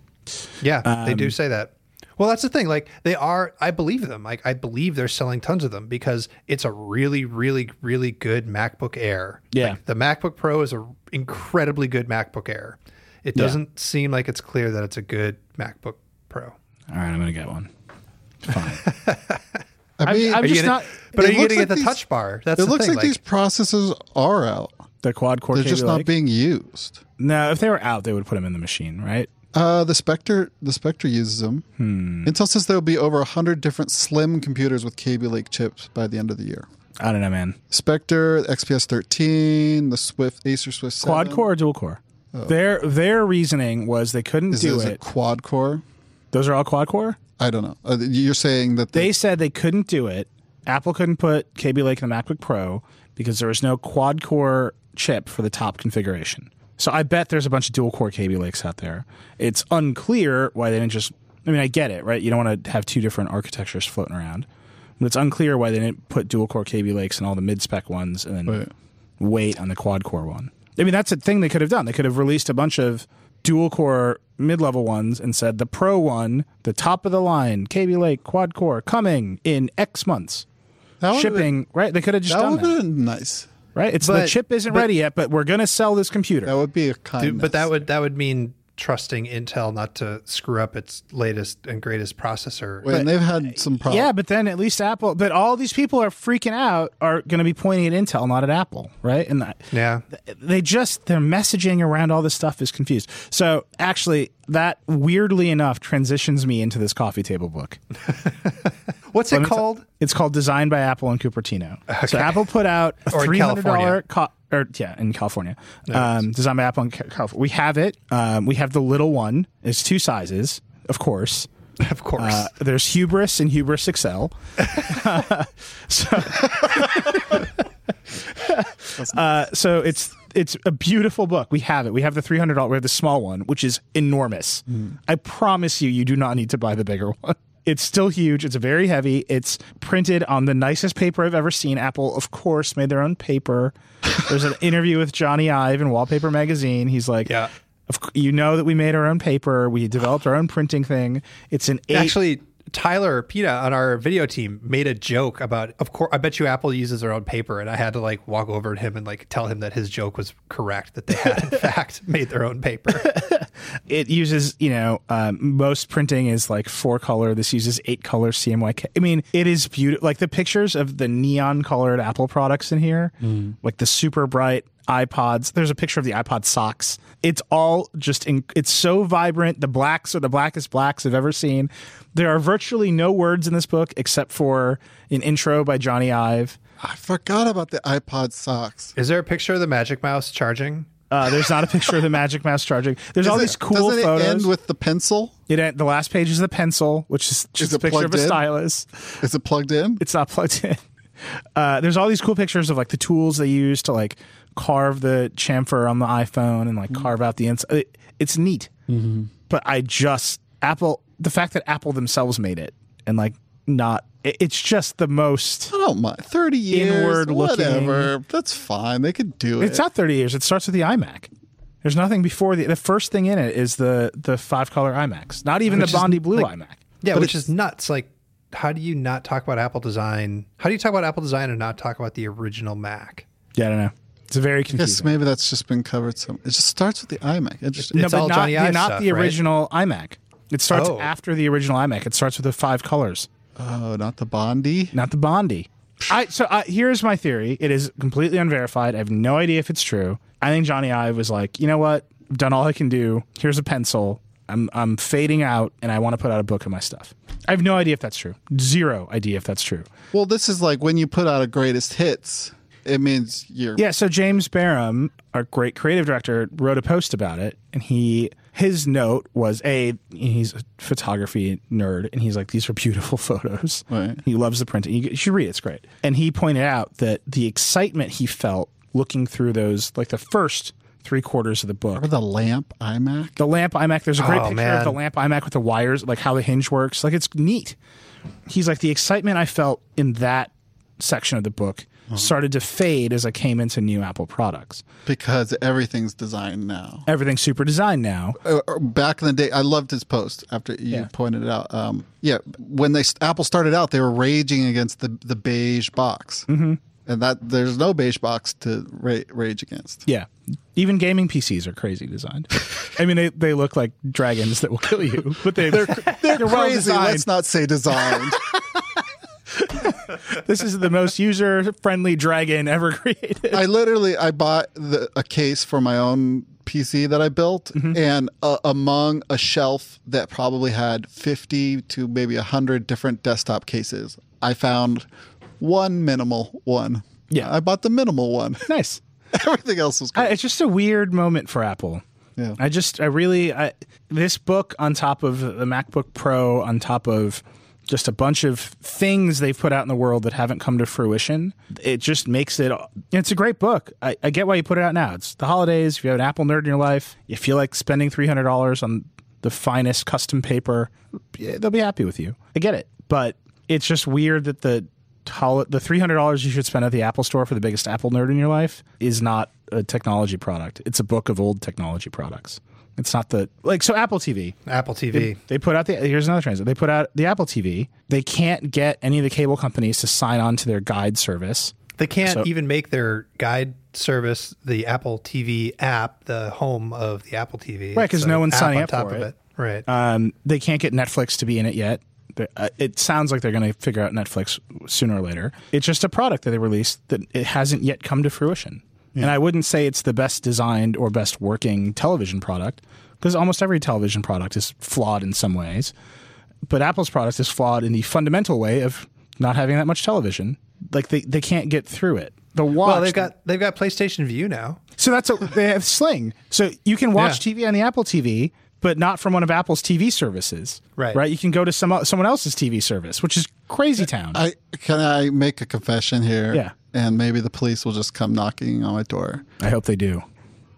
Yeah, they Um, do say that. Well, that's the thing. Like they are, I believe them. Like I believe they're selling tons of them because it's a really, really, really good MacBook Air. Yeah. Like, the MacBook Pro is a incredibly good MacBook Air. It doesn't seem like it's clear that it's a good MacBook Pro. All right, I'm going to get one. Fine. [LAUGHS] I mean, I'm Are you just gonna- not But It are you looks going to like get the these- Touch Bar? That's it the looks thing. like, these processors are out. the quad core. They're just not Lake? being used. No, if they were out, they would put them in the machine, right? Uh, the Spectre, the Spectre uses them. Hmm. Intel says there will be over hundred different slim computers with Kaby Lake chips by the end of the year. I don't know, man. Spectre, XPS 13, the Swift, Acer Swift 7. Quad core or dual core? Their their reasoning was they couldn't Is, do is it. it quad core? Those are all quad core. I don't know. Uh, you're saying that the, They said they couldn't do it. Apple couldn't put Kaby Lake in the MacBook Pro because there was no quad core chip for the top configuration. So I bet there's a bunch of dual core Kaby Lakes out there. It's unclear why they didn't just. I mean, I get it, right? You don't want to have two different architectures floating around, but it's unclear why they didn't put dual core Kaby Lakes in all the mid spec ones and then Right. wait on the quad core one. I mean, that's a thing they could have done. They could have released a bunch of dual core mid level ones and said the pro one, the top of the line, Kaby Lake quad core coming in X months. That would've Shipping, right? They could have just that done would have that, been nice. right? It's the chip isn't but- ready yet, but we're going to sell this computer. That would be a kindness. Dude, but that would that would mean trusting Intel not to screw up its latest and greatest processor. Wait, and they've had some problems. Yeah, but then at least Apple. But all these people are freaking out are going to be pointing at Intel, not at Apple, right? And that, yeah. they just their messaging around all this stuff is confused. So actually, that weirdly enough transitions me into this coffee table book. [LAUGHS] What's it me t- called? It's called Designed by Apple and Cupertino. So Apple put out a [LAUGHS] Or three hundred dollar co- or yeah, in California. Um, designed by Apple and Ca- California. We have it. Um, we have the little one. It's two sizes, of course. [LAUGHS] of course. Uh, there's Hubris and Hubris XL. [LAUGHS] so, uh, so it's it's a beautiful book. We have it. We have the three hundred dollars. We have the small one, which is enormous. I promise you, you do not need to buy the bigger one. It's still huge. It's very heavy. It's printed on the nicest paper I've ever seen. Apple, of course, made their own paper. There's an [LAUGHS] interview with Jony Ive in Wallpaper Magazine. He's like, Yeah. you know that we made our own paper. We developed our own printing thing. It's an eight. Actually, Tyler Pina on our video team made a joke about. Of course, I bet you Apple uses their own paper, and I had to like walk over to him and like tell him that his joke was correct. That they had in [LAUGHS] fact made their own paper. [LAUGHS] it uses you know um, most printing is like four color this uses eight color cmyk i mean it is beautiful like the pictures of the neon colored apple products in here like the super bright ipods there's a picture of the ipod socks it's all just in, it's so vibrant the blacks are the blackest blacks i've ever seen there are virtually no words in this book except for an intro by jony ive I forgot about the iPod socks. Is there a picture of the Magic Mouse charging? uh, there's not a picture of the magic mouse charging [LAUGHS] there's all Does these it- cool doesn't photos it end with the pencil? It end, the last page is the pencil, which is just Is a picture of plugged a in? stylus. Is it plugged in? It's not plugged in. [LAUGHS] Uh, there's all these cool pictures of like the tools they use to like carve the chamfer on the iPhone and like mm-hmm. carve out the inside. It, it's neat, mm-hmm. but I just Apple the fact that Apple themselves made it and like not. It's just the most. I don't mind. 30 years. Inward looking. Whatever. That's fine. They could do it. It's not 30 years. It starts with the iMac. There's nothing before the the first thing in it is the the five color iMacs. Not even Which the is, Bondi Blue like- iMac. Yeah, But which is nuts. Like, how do you not talk about Apple design? How do you talk about Apple design and not talk about the original Mac? Yeah, I don't know. It's very Yes, maybe that's just been covered. Some. It just starts with the iMac. Interesting. It's no, but all not, Johnny the, Ive not stuff, the right? original iMac. It starts Oh. after the original iMac. It starts with the five colors, Oh, not the Bondi. not the Bondi. I so uh, here's my theory. It is completely unverified. I have no idea if it's true. I think Jony Ive was like, you know what? I've done all I can do. Here's a pencil. I'm I'm fading out, and I want to put out a book of my stuff. I have no idea if that's true. Zero idea if that's true. Well, this is like when you put out a greatest hits. It means you're. Yeah, so James Bareham, our great creative director, wrote a post about it, and he his note was a he's a photography nerd, and he's like these are beautiful [LAUGHS] photos. Right. He loves the printing. You, you should read it; it's great. And he pointed out that the excitement he felt looking through those, like the first three quarters of the book, Or the lamp iMac. the lamp iMac. There's a great Oh, picture man. of the lamp iMac with the wires, like how the hinge works. Like it's neat. He's like the excitement I felt in that section of the book Uh-huh. started to fade as I came into new Apple products. because everything's designed now. Everything's super designed now. Uh, uh, Back in the day, I loved his post after you Yeah. pointed it out. Um, yeah, when they Apple started out, they were raging against the the beige box, mm-hmm. and that there's no beige box to ra- rage against. Yeah. Even gaming PCs are crazy designed. I mean, they, they look like dragons that will kill you, but they, they're, they're, well Crazy. designed. Let's not say designed. [LAUGHS] [LAUGHS] This is the most user friendly dragon ever created. I literally I bought the, a case for my own PC that I built, and uh, among a shelf that probably had fifty to maybe hundred different desktop cases, I found one minimal one. Yeah. I bought the minimal one. [LAUGHS] Nice. Everything else was I, it's just a weird moment for Apple. Yeah. I just, I really, I, this book on top of the MacBook Pro, on top of just a bunch of things they've put out in the world that haven't come to fruition. It just makes it. It's a great book. I, I get why you put it out now. It's the holidays. If you have an Apple nerd in your life, you feel like spending three hundred dollars on the finest custom paper, they'll be happy with you. I get it, but it's just weird that the the three hundred dollars you should spend at the Apple Store for the biggest Apple nerd in your life is not a technology product. It's a book of old technology products. It's not the like so Apple TV. Apple TV. They put out the here's another transit. They put out the Apple TV. They can't get any of the cable companies to sign on to their guide service. They can't So- even make their guide service the Apple TV app the home of the Apple TV. Right, because no one's signing on up top for of it. it. Right. Um, they can't get Netflix to be in it yet. Uh, It sounds like they're going to figure out Netflix sooner or later. It's just a product that they released that it hasn't yet come to fruition. And I wouldn't say it's the best designed or best working television product because almost every television product is flawed in some ways. But Apple's product is flawed in the fundamental way of not having that much television. Like they, they can't get through it. The watch. well, they've got they've got PlayStation Vue now. So that's a, they have Sling. So you can watch Yeah. TV on the Apple TV, but not from one of Apple's TV services. Right. Right. You can go to some someone else's TV service, which is crazy uh, town. I can I make a confession here? Yeah. And maybe the police will just come knocking on my door. I hope they do.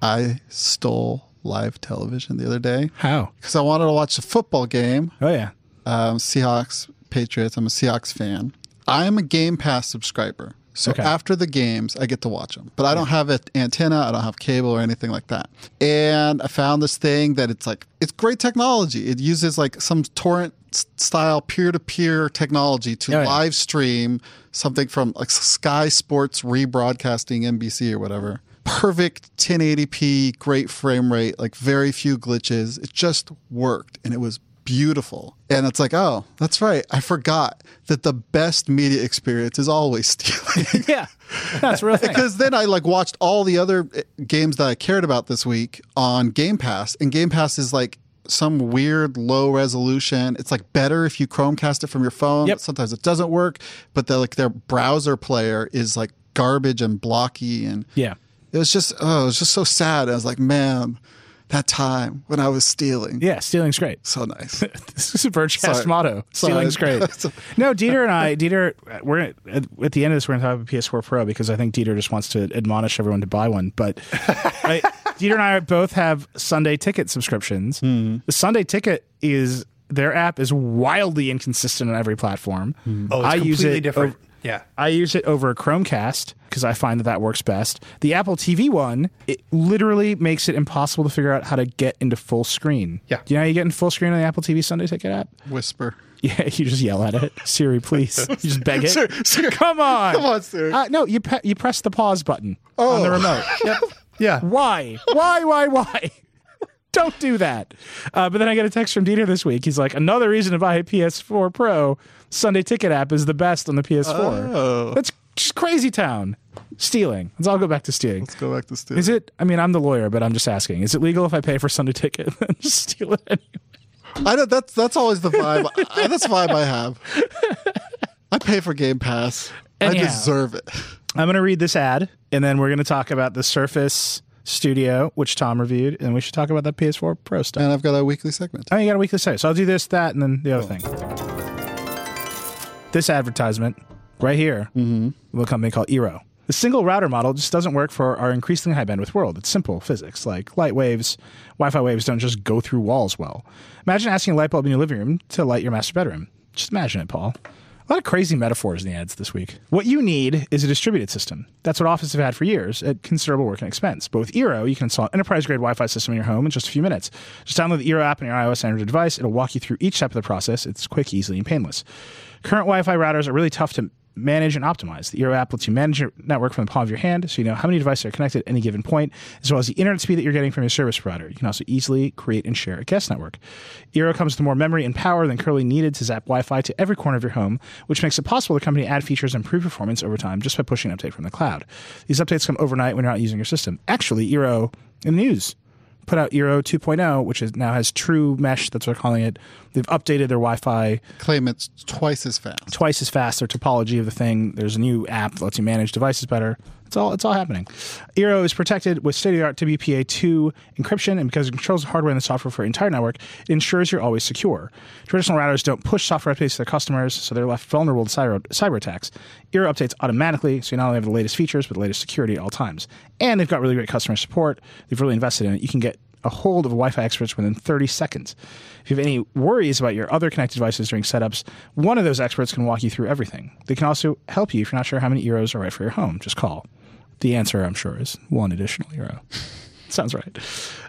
I stole live television the other day How? because I wanted to watch a football game. Oh yeah. Um, Seahawks, Patriots. I'm a Seahawks fan. I am a Game Pass subscriber. So Okay. after the games, I get to watch them. But I don't have an antenna. I don't have cable or anything like that. And I found this thing that it's like it's great technology. It uses like some torrent style peer to peer technology to Oh, yeah. live stream something from like Sky Sports rebroadcasting NBC or whatever. Perfect 1080p, great frame rate, like very few glitches. It just worked and it was beautiful. And it's like, oh, that's right. I forgot that the best media experience is always [LAUGHS] stealing. Yeah. That's real. Because then I like watched all the other uh, games that I cared about this week on Game Pass, and Game Pass is like some weird low resolution. It's like better if you Chromecast it from your phone. Yep. Sometimes it doesn't work, but the like their browser player is like garbage and blocky, and yeah. it was just oh, it was just so sad. I was like, man, that time when I was stealing, Yeah. Stealing's great. so nice. [LAUGHS] This is a Vergecast Sorry. motto. Sorry. Stealing's great. [LAUGHS] no, Dieter and I, Dieter, we're at, at the end of this, we're going to talk about PS4 Pro because I think Dieter just wants to admonish everyone to buy one. But [LAUGHS] I, Dieter and I both have Sunday Ticket subscriptions. Hmm. The Sunday Ticket is their app is wildly inconsistent on every platform. Oh, it's I use completely it different. over- yeah. I use it over a Chromecast because I find that that works best. The Apple TV one, it literally makes it impossible to figure out how to get into full screen. Yeah. Do you know how you get in full screen on the Apple TV Sunday Ticket app? Whisper. Yeah, [LAUGHS] you just yell at it. Siri, please. [LAUGHS] You just beg it. Siri, Siri. Come on. Come on, Siri. Uh, no, you pe- you press the pause button on the remote. [LAUGHS] Yep. Yeah. Why? Why? Why? Why? Don't do that. Uh, but then I get a text from Dieter this week. He's like, another reason to buy a PS4 Pro. Sunday Ticket app is the best on the PS4. Oh. That's just crazy town. Stealing. Let's all go back to stealing. Let's go back to stealing. Is it? I mean, I'm the lawyer, but I'm just asking. Is it legal if I pay for Sunday Ticket [LAUGHS] and just steal it anyway? I know that's that's always the vibe. I, that's the vibe I have. I pay for Game Pass. Anyhow. I deserve it. I'm going to read this ad, and then we're going to talk about the Surface Studio, which Tom reviewed, and we should talk about that PS4 Pro stuff. And I've got a weekly segment. Oh, you got a weekly segment. So I'll do this, that, and then the other oh. thing. This advertisement right here, mm-hmm. a company called Eero. The single router model just doesn't work for our increasingly high bandwidth world. It's simple physics. Like light waves, Wi Fi waves don't just go through walls well. Imagine asking a light bulb in your living room to light your master bedroom. Just imagine it, Paul. A lot of crazy metaphors in the ads this week. What you need is a distributed system. That's what Office have had for years at considerable work and expense. But with Eero, you can install an enterprise grade Wi Fi system in your home in just a few minutes. Just download the Eero app on your iOS Android device. It'll walk you through each step of the process. It's quick, easy, and painless. Current Wi Fi routers are really tough to manage and optimize. The Eero app lets you manage your network from the palm of your hand, so you know how many devices are connected at any given point, as well as the internet speed that you're getting from your service provider. You can also easily create and share a guest network. Eero comes with more memory and power than currently needed to zap Wi-Fi to every corner of your home, which makes it possible for the company to add features and improve performance over time just by pushing an update from the cloud. These updates come overnight when you're not using your system. Actually, Eero in the news put out Eero 2.0, which is now has true mesh. That's what they're calling it. They've updated their Wi-Fi Claim it's twice as fast. twice as fast. Their topology of the thing. There's a new app that lets you manage devices better. It's all it's all happening. Eero is protected with state of the art WPA2 encryption, and because it controls the hardware and the software for your entire network, it ensures you're always secure. Traditional routers don't push software updates to their customers, so they're left vulnerable to cyber, cyber attacks. Eero updates automatically, so you not only have the latest features, but the latest security at all times. And they've got really great customer support. They've really invested in it. You can get a hold of Wi Fi experts within 30 seconds. If you have any worries about your other connected devices during setups, one of those experts can walk you through everything. They can also help you if you're not sure how many Eeros are right for your home. Just call. The answer, I'm sure, is one additional euro. [LAUGHS] Sounds right.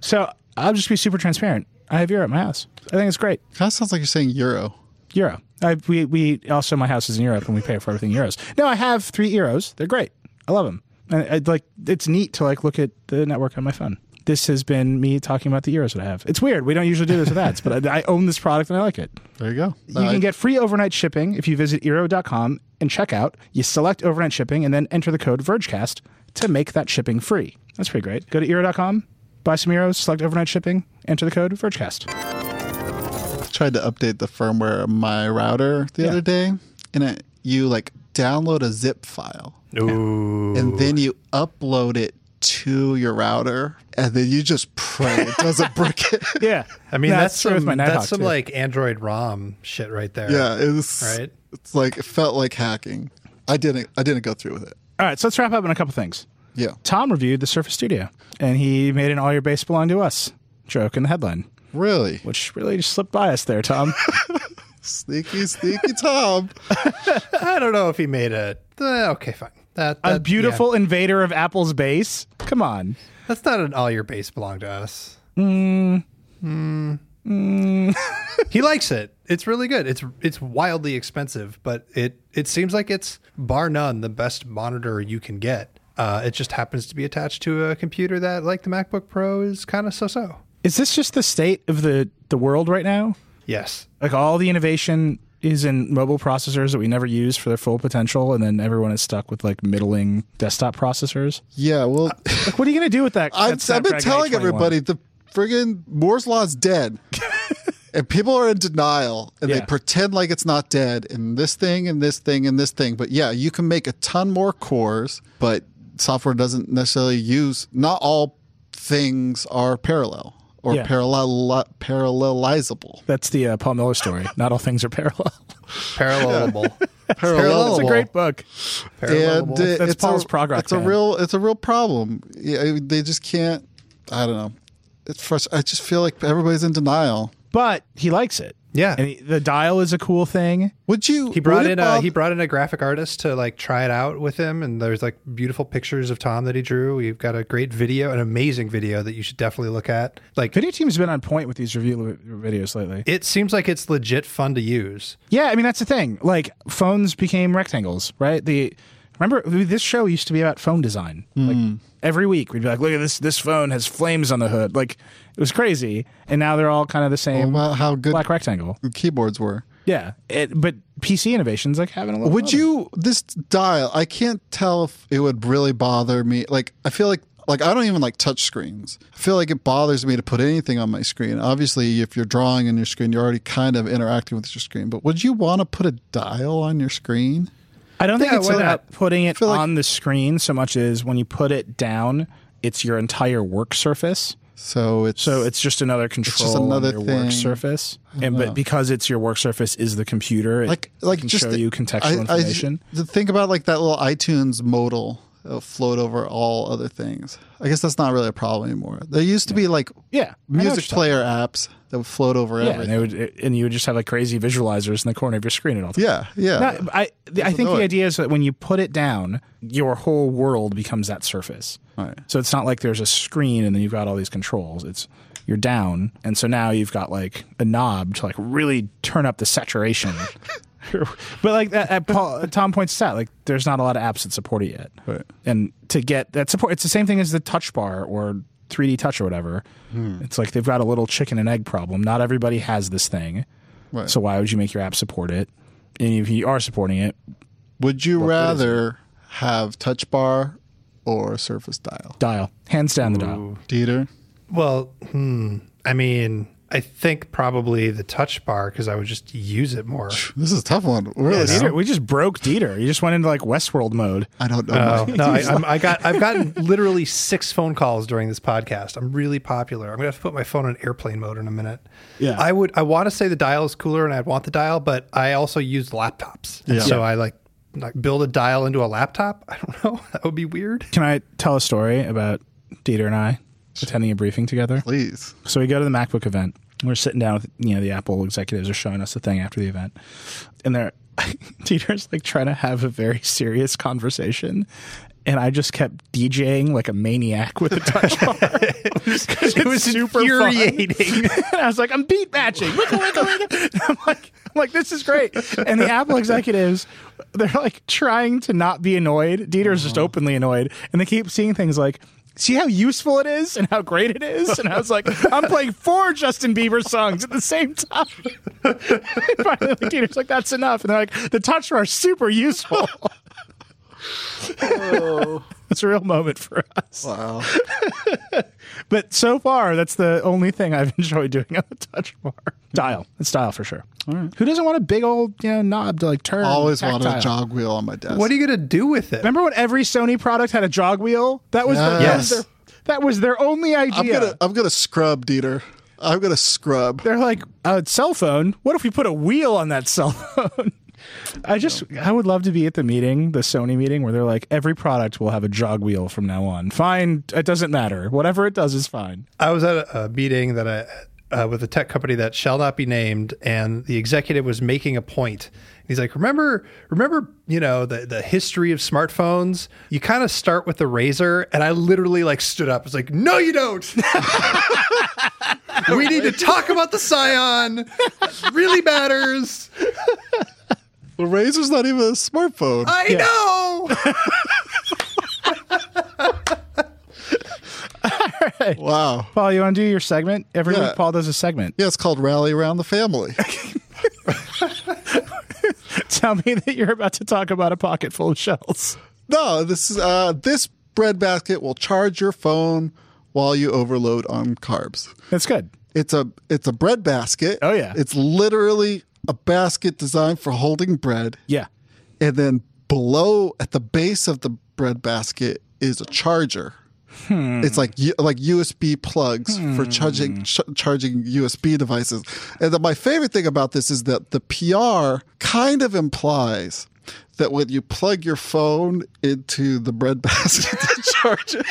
So I'll just be super transparent. I have Eero at my house. I think it's great. That sounds like you're saying euro. Euro. I, we, we also, my house is in Europe and we pay for everything Euros. No, I have three Euros. They're great. I love them. And I, like, it's neat to like look at the network on my phone. This has been me talking about the Euros that I have. It's weird. We don't usually do this with ads, but I, I own this product and I like it. There you go. You can get free overnight shipping if you visit Eero.com and check out. You select overnight shipping and then enter the code VergeCast to make that shipping free. That's pretty great. Go to Eero.com, buy some Euros, select overnight shipping, enter the code VergeCast. tried to update the firmware of my router the Yeah. other day, and it, you like download a zip file, Ooh. and then you upload it to your router, and then you just pray it doesn't brick [LAUGHS] it. Yeah. I mean, No, that's true some, my that's some too. like Android ROM shit right there. yeah, it was Right. It's like it felt like hacking. I didn't. I didn't go through with it. All right, so let's wrap up on a couple things. Yeah. Tom reviewed the Surface Studio, and he made an "All your base belong to us" joke in the headline, Really which really just slipped by us there, Tom. [LAUGHS] sneaky, sneaky Tom. [LAUGHS] I don't know if he made a. Uh, okay, fine. That, a that- beautiful invader of Apple's base. Come on. That's not an all your base belong to us. [LAUGHS] he likes it. It's really good. It's it's wildly expensive, but it it seems like it's bar none the best monitor you can get. Uh, it just happens to be attached to a computer that, like the MacBook Pro, is kind of so so. Is this just the state of the the world right now? Yes. Like all the innovation is in mobile processors that we never use for their full potential, and then everyone is stuck with like middling desktop processors. Yeah. Well, Like, what are you going to do with that? [LAUGHS] I've, that I've been Snapdragon telling 821? everybody the friggin' Moore's law is dead. [LAUGHS] and people are in denial and they pretend like it's not dead and this thing and this thing and this thing. But yeah, you can make a ton more cores, but software doesn't necessarily use, not all things are parallel or Yeah. parallel parallelizable. That's the uh, Paul Miller story. [LAUGHS] Not all things are parallel. Parallelable. [LAUGHS] It's a great book. and Parallelable. uh, That's it's Paul's a, prog rock It's a real, it's a real problem. Yeah, they just can't. I don't know. It's frust- I just feel like everybody's in denial. But he likes it. Yeah. And he, the dial is a cool thing. Would you? He brought would it in a bother- he brought in a graphic artist to like try it out with him, and there's like beautiful pictures of Tom that he drew. We've got a great video, an amazing video that you should definitely look at. Like Video team's been on point with these review videos lately. it seems like it's legit fun to use. Yeah, I mean that's the thing. Like phones became rectangles, right? The remember this show used to be about phone design. Like hmm. every week we'd be like, "Look at this! This phone has flames on the hood." Like it was crazy, and now they're all kind of the same about how good black rectangle. keyboards were. Yeah, it, but PC innovations like having a little. Would you this dial? I can't tell if it would really bother me. Like I feel like like I don't even like touch screens. I feel like it bothers me to put anything on my screen. Obviously, if you're drawing on your screen, you're already kind of interacting with your screen. But would you want to put a dial on your screen? I don't think Yeah, it's about not? putting it like- on the screen so much as when you put it down, it's your entire work surface. So it's So it's just another control another on your thing. work surface, and but because it's your work surface is the computer, it like like can just show the- you contextual I- I- information. the think about like that little iTunes modal that'll float over all other things. I guess that's not really a problem anymore. There used to be like yeah, I know what music you're player apps that would float over talking- Yeah, and, everything. they would, and you would just have like crazy visualizers in the corner of your screen at all times. Yeah, yeah. No, I I think annoying. the idea is that when you put it down, your whole world becomes that surface. Right. So it's not like there's a screen and then you've got all these controls. It's you're down, and so now you've got like a knob to like really turn up the saturation. [LAUGHS] but like that, that Paul, [LAUGHS] Tom points out, like there's not a lot of apps that support it yet. Right. And to get that support, it's the same thing as the Touch Bar or 3D Touch or whatever. Hmm. It's like they've got a little chicken and egg problem. Not everybody has this thing. Right. So why would you make your app support it? And if you are supporting it, Would you rather have touch bar or surface dial? dial hands down the dial. Dieter? Well, hmm, I mean, I think probably the touch bar because I would just use it more. This is a tough one. Really, Dieter, we just broke Dieter. You just went into like Westworld mode. I don't know. Much. Oh, [LAUGHS] no, I, I'm, I got I've gotten [LAUGHS] literally six phone calls during this podcast. I'm really popular. I'm gonna have to put my phone on airplane mode in a minute. Yeah. I would. I want to say the dial is cooler, and I'd want the dial, but I also use laptops. And Yeah. So I like like build a dial into a laptop. [LAUGHS] I don't know. That would be weird. Can I tell a story about Dieter and I attending a briefing together? Please. So we go to the MacBook event. We're sitting down with you know the Apple executives are showing us the thing after the event, and they're [LAUGHS] Dieter's like trying to have a very serious conversation, and I just kept DJing like a maniac with a touch bar. [LAUGHS] [LAUGHS] it was super infuriating. Fun. and I was like, I'm beat matching. Wiggle, wiggle, wiggle. And I'm like, I'm like, this is great. And the Apple executives, they're like trying to not be annoyed. Dieter's just uh-huh. openly annoyed, and they keep seeing things like see how useful it is and how great it is? And I was like, I'm playing four Justin Bieber songs at the same time. [LAUGHS] finally, the Dieter's like, that's enough. And they're like, the touch is super useful. [LAUGHS] Oh. It's a real moment for us. Wow. [LAUGHS] But so far, that's the only thing I've [LAUGHS] enjoyed doing on the touch bar. Dial. It's dial for sure. Who doesn't want a big old you know knob to like turn? Always wanted a tactile? jog wheel on my desk. What are you gonna do with it? Remember when every Sony product had a jog wheel? That was, the, that, was Yes. their, that was their only idea. I'm gonna I'm gonna scrub Dieter. I'm gonna scrub. They're like a cell phone. What if we put a wheel on that cell [LAUGHS] phone? I just I would love to be at the meeting, the Sony meeting, where they're like, every product will have a jog wheel from now on. Fine, it doesn't matter. Whatever it does is fine. I was at a, meeting that I uh, with a tech company that shall not be named, and the executive was making a point. He's like, "Remember, remember, you know, the the history of smartphones. You kind of start with the RAZR." And I literally like stood up. I was like, "No, you don't. [LAUGHS] we need to talk about the Psion. That really matters. [LAUGHS] The RAZR's not even a smartphone. I know." [LAUGHS] wow. Paul, you want to do your segment? Every Yeah. week, Paul does a segment. Yeah, it's called Rally Around the Family. [LAUGHS] Tell me that you're about to talk about a pocket full of shells. no, this is uh this bread basket will charge your phone while you overload on carbs. That's good. It's a it's a bread basket. Oh, yeah. It's literally a basket designed for holding bread. Yeah. and then below at the base of the bread basket is a charger. Hmm. It's like like USB plugs for hmm. charging ch- charging USB devices. And then my favorite thing about this is that the PR kind of implies that when you plug your phone into the bread [LAUGHS] basket to charge it.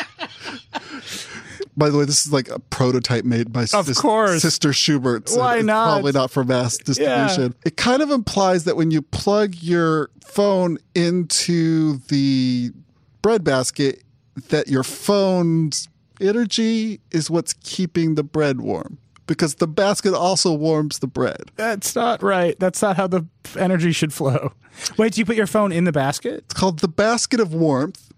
By the way, this is like a prototype made by Of course. Sister Schubert. so Why not? Probably not for mass distribution. It kind of implies that when you plug your phone into the bread basket, that your phone's energy is what's keeping the bread warm. Because the basket also warms the bread. That's not right. That's not how the energy should flow. Wait, do you put your phone in the basket? It's called the basket of warmth.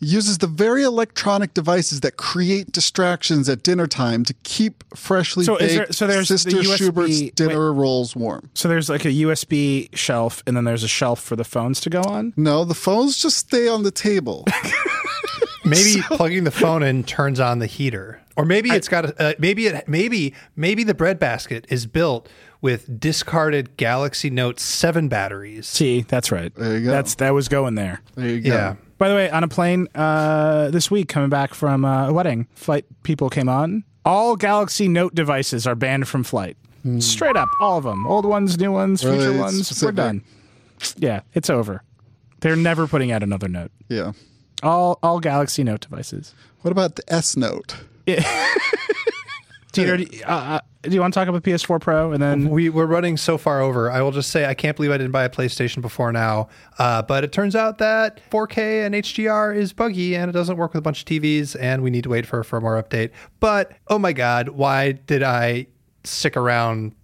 It uses the very electronic devices that create distractions at dinner time to keep freshly So baked there- so there's the Sister USB Schubert's wait. dinner rolls warm. So there's like a USB shelf, and then there's a shelf for the phones to go on. No, the phones just stay on the table. [LAUGHS] Maybe plugging the phone in turns on the heater, or maybe it's got a, uh, maybe it maybe maybe the bread basket is built with discarded Galaxy Note Seven batteries. See, that's right. There you go. That's that was going there. There you go. Yeah, By the way, on a plane uh, this week coming back from uh, a wedding, flight people came on. All Galaxy Note devices are banned from flight. Straight up, all of them. Old ones, new ones, Really future ones. specific. We're done. Yeah, it's over. They're never putting out another Note. Yeah. All all Galaxy Note devices. What about the S Note? [LAUGHS] Dieter, do you, uh, uh, do you want to talk about PS4 Pro and then we we're running so far over. I will just say I can't believe I didn't buy a PlayStation before now. Uh, but it turns out that 4K and HDR is buggy and it doesn't work with a bunch of TVs, and we need to wait for a firmware update. But oh my god, why did I stick around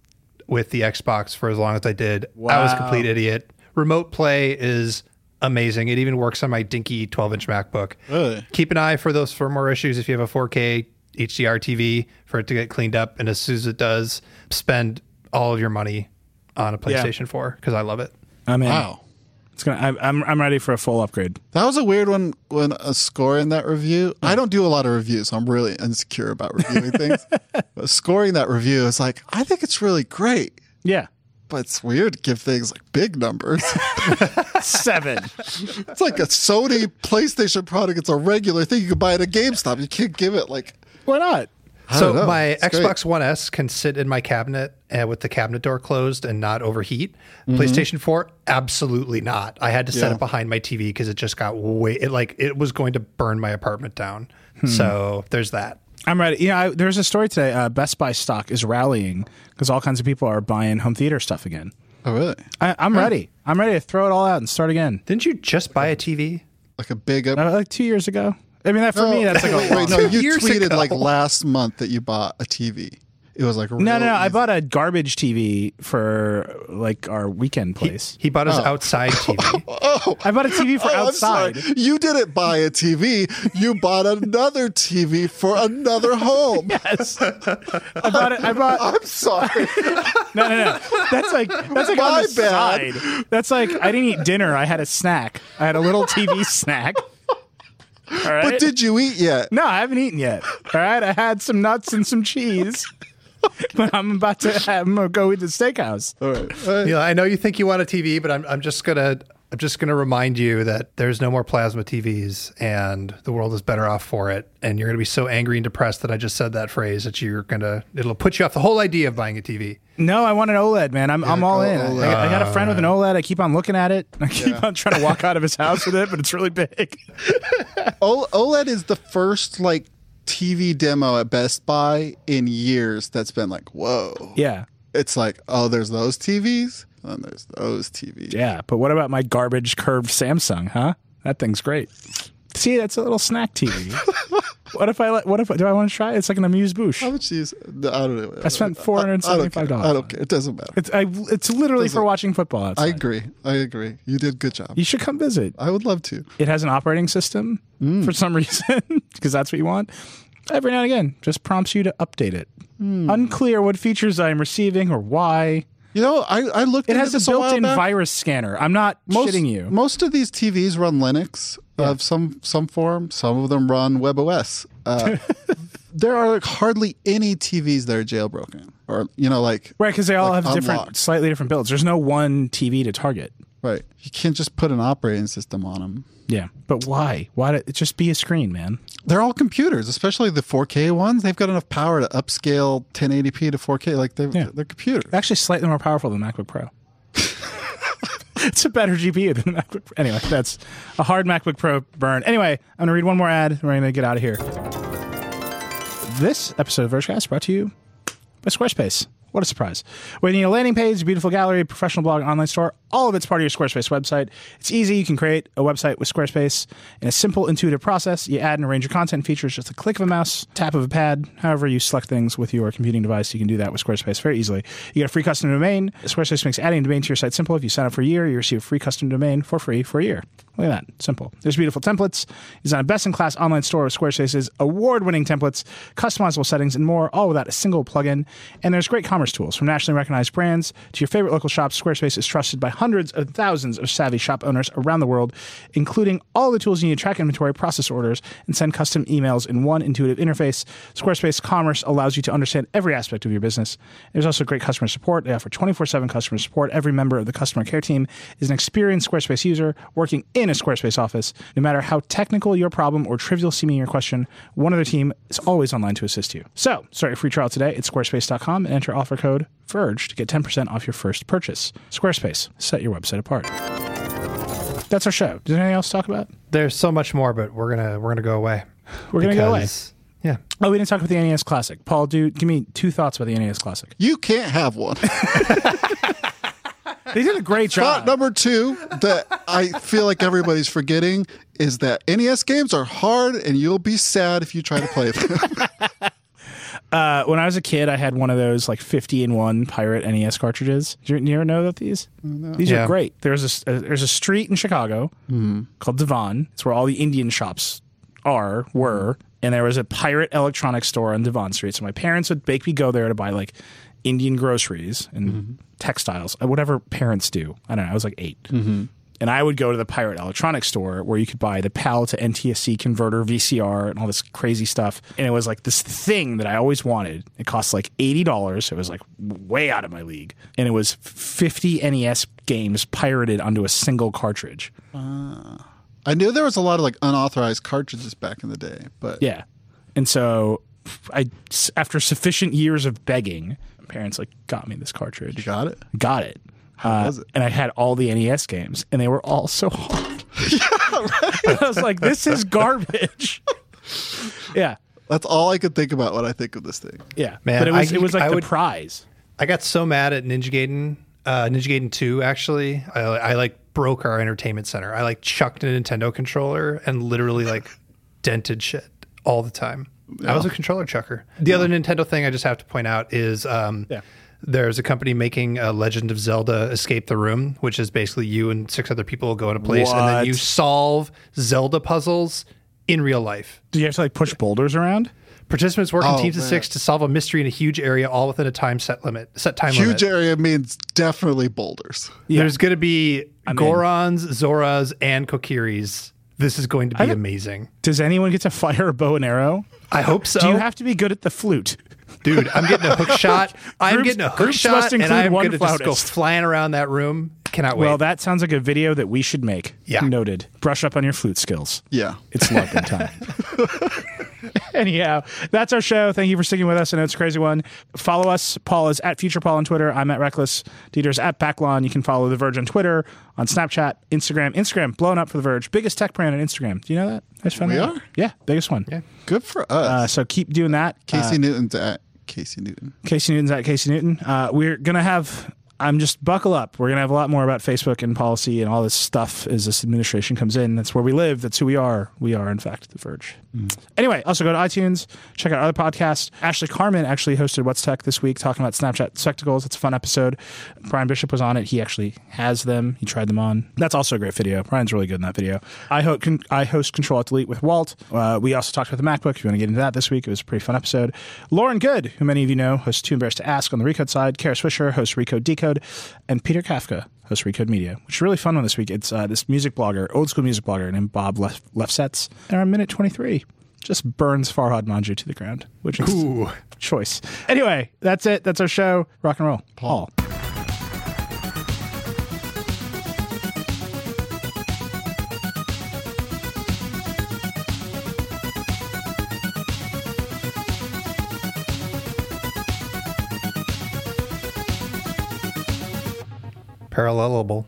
with the Xbox for as long as I did? I was a complete idiot. Remote play is amazing. It even works on my dinky 12 inch MacBook. Really? Keep an eye for those firmware issues if you have a 4K HDR TV for it to get cleaned up. And as soon as it does, spend all of your money on a PlayStation 4 because I love it. I'm in. Wow. It's gonna. I, I'm I'm ready for a full upgrade. That was a weird one when a score in that review. I don't do a lot of reviews, so I'm really insecure about reviewing things. [LAUGHS] But scoring that review is like, I think it's really great, Yeah, but it's weird to give things like big numbers. [LAUGHS] seven. it's like a Sony PlayStation product. It's a regular thing you can buy at a GameStop. You can't give it like Why not? I so know. my It's great. Xbox One S can sit in my cabinet uh, with the cabinet door closed and not overheat. Mm-hmm. PlayStation 4, absolutely not. I had to set Yeah. it behind my TV because it just got way it like it was going to burn my apartment down. Hmm. So there's that. I'm ready. Yeah, I, there's a story today. Uh, Best Buy stock is rallying because all kinds of people are buying home theater stuff again. Oh, really? I, I'm ready. I'm ready to throw it all out and start again. Didn't you just buy a TV? Like a big up. Uh, like two years ago. I mean, that for me, that's like a wait, [LAUGHS] long wait, no, you Years tweeted ago. like last month that you bought a TV. It was like No, no, no. I bought a garbage TV for like our weekend place. He bought his oh. outside TV. [LAUGHS] Oh, I bought a TV for oh, I'm sorry. outside. You didn't buy a TV. You bought another TV for another home. [LAUGHS] Yes. I bought it. I bought. I'm sorry. No, no, no. That's like that's like on My the bad. side. That's like I didn't eat dinner. I had a snack. I had a little TV snack. All right. But did you eat yet? no, I haven't eaten yet. All right. I had some nuts and some cheese. [LAUGHS] But I'm about to have, I'm gonna go eat the steakhouse. All right. All right. You know, I know you think you want a TV, but I'm, I'm just gonna I'm just gonna remind you that there's no more plasma TVs, and the world is better off for it. And you're gonna be so angry and depressed that I just said that phrase that you're gonna it'll put you off the whole idea of buying a TV. No, I want an OLED, man. I'm, I'm all in. OLED. I, I got a friend with an OLED. I keep on looking at it. I keep on trying to walk out of his house with it, but it's really big. [LAUGHS] O- OLED is the first like TV demo at Best Buy in years that's been like, whoa. Yeah. It's like, oh, there's those TVs, and there's those TVs. Yeah. But what about my garbage curved Samsung, huh? That thing's great. See, that's a little snack TV. [LAUGHS] what if I let, what if, do I want to try it? It's like an amuse bouche. How much is? I don't know. I spent I- I don't care. $475 I don't care. It doesn't matter. It's, I, it's literally for watching football outside. I agree. I agree. You did a good job. You should come visit. I would love to. It has an operating system Mm. for some [LAUGHS] reason because that's what you want. Every now and again, just prompts you to update it. Hmm. Unclear what features I'm receiving or why. You know, I, I looked. It has a built-in virus scanner. I'm not Most, shitting you. Most of these TVs run Linux of some some form. Some of them run WebOS. Uh, [LAUGHS] there are like hardly any TVs that are jailbroken, or you know, like right, because they all like have different, slightly different builds. There's no one TV to target. right. You can't just put an operating system on them. Yeah, but why? Why? It just be a screen, man. They're all computers, especially the 4K ones. They've got enough power to upscale 1080p to 4K. Like they're Yeah. they're computers. Actually, slightly more powerful than MacBook Pro. [LAUGHS] it's a better GPU than the MacBook. Pro. Anyway, that's a hard MacBook Pro burn. Anyway, I'm gonna read one more ad. and We're gonna get out of here. This episode of Vergecast brought to you by Squarespace. What a surprise. Whether you need a landing page, a beautiful gallery, professional blog, online store, all of it's part of your Squarespace website. It's easy. You can create a website with Squarespace in a simple, intuitive process. You add and arrange your content features just a click of a mouse, tap of a pad, however you select things with your computing device. You can do that with Squarespace very easily. You get a free custom domain. Squarespace makes adding a domain to your site simple. If you sign up for a year, you receive a free custom domain for free for a year. Look at that. Simple. There's beautiful templates. Design a best in class online store with Squarespace's award winning templates, customizable settings, and more, all without a single plugin. And there's great commerce tools from nationally recognized brands to your favorite local shops. Squarespace is trusted by hundreds of thousands of savvy shop owners around the world, including all the tools you need to track inventory, process orders, and send custom emails in one intuitive interface. Squarespace Commerce allows you to understand every aspect of your business. There's also great customer support. They offer 24 7 customer support. Every member of the customer care team is an experienced Squarespace user working in a Squarespace office. No matter how technical your problem or trivial seeming your question, one of their team is always online to assist you. So, start your free trial today at squarespace.com and enter offer code VERGE to get 10% off your first purchase. Squarespace, set your website apart. That's our show. Does anything else to talk about? There's so much more, but we're gonna we're gonna go away. We're going to go away. Because- Yeah. Oh, we didn't talk about the NES Classic. Paul, do give me two thoughts about the NES Classic. You can't have one. [LAUGHS] They did a great Thought job. number two that I feel like everybody's forgetting is that NES games are hard and you'll be sad if you try to play them. [LAUGHS] Uh, when I was a kid, I had one of those like 50 in one pirate NES cartridges. Did you, you ever know about these? These Yeah. are great. There's a, s- uh, there's a street in Chicago called Devon. It's where all the Indian shops are, were. And there was a pirate electronics store on Devon Street. So my parents would make me go there to buy like Indian groceries and mm-hmm. textiles, uh, whatever parents do. I don't know. I was like 8 mm-hmm. And I would go to the Pirate Electronics store where you could buy the PAL to NTSC converter VCR and all this crazy stuff. And it was like this thing that I always wanted. It cost like $80. It was like way out of my league. And it was 50 NES games pirated onto a single cartridge. Ah. I knew there was a lot of like unauthorized cartridges back in the day, but Yeah. And so I after sufficient years of begging, parents like got me this cartridge. you got it. got it. Uh, was it? And I had all the NES games, and they were all so hard. [LAUGHS] [LAUGHS] I was like, "This is garbage." [LAUGHS] yeah, That's all I could think about when I think of this thing. yeah, Man, But it was I- it was like I the would- prize. I got so mad at Ninja Gaiden, uh, Ninja Gaiden 2, actually. I, I like broke our entertainment center. I like chucked a Nintendo controller and literally like dented shit all the time. I was a controller chucker. The other Nintendo thing I just have to point out is um, Yeah. there's a company making a Legend of Zelda Escape the Room, which is basically you and six other people will go in a place and then What? you solve Zelda puzzles in real life. Do you have to like push boulders around? Participants work in Oh, teams of six to solve a mystery in a huge area, all within a time set limit, set time limit. Huge area means definitely boulders. There's going to be I'm in. Gorons, Zoras, and Kokiris. This is going to be amazing. Does anyone get to fire a bow and arrow? I hope so. Do you have to be good at the flute? Dude, I'm getting a hook [LAUGHS] shot. I'm Groups- getting a hook shot, and I'm going to just go flying around that room. Cannot wait. Well, that sounds like a video that we should make. Yeah. Noted. Brush up on your flute skills. Yeah. It's LARPing time. [LAUGHS] Anyhow, that's our show. Thank you for sticking with us. I know it's a crazy one. Follow us. Paul is at Future Paul on Twitter. I'm at Reckless. Dieter's at Backlon. You can follow The Verge on Twitter, on Snapchat, Instagram. Instagram blown up for The Verge. Biggest tech brand on Instagram. Do you know that? I just found We that out. are? Yeah, biggest one. Yeah. Good for Uh, us. so keep doing that. Casey Uh, Newton's at Casey Newton. Casey Newton's at Casey Newton. Uh, we're gonna have. I'm just buckle up. We're gonna have a lot more about Facebook and policy and all this stuff as this administration comes in. That's where we live. That's who we are. We are, in fact, the Verge. Anyway, also go to iTunes, check out our other podcasts. Ashley Carman actually hosted What's Tech this week, talking about Snapchat spectacles. It's a fun episode. Brian Bishop was on it. He actually has them. He tried them on. That's also a great video. Brian's really good in that video. I, ho- con- I host Control Alt Delete with Walt. Uh, we also talked about the MacBook. If you want to get into that this week, it was a pretty fun episode. Lauren Goode, who many of you know, hosts Too Embarrassed to Ask on the Recode side. Kara Swisher hosts Recode Decode. And Peter Kafka hosts Recode Media, which is really fun one this week. It's uh, this music blogger, old school music blogger named Bob Left, Lefsetz. And our minute 23 just burns Farhad Manjoo to the ground, which is Ooh. choice. Anyway, that's it. That's our show. Rock and roll. Paul. Parallelable.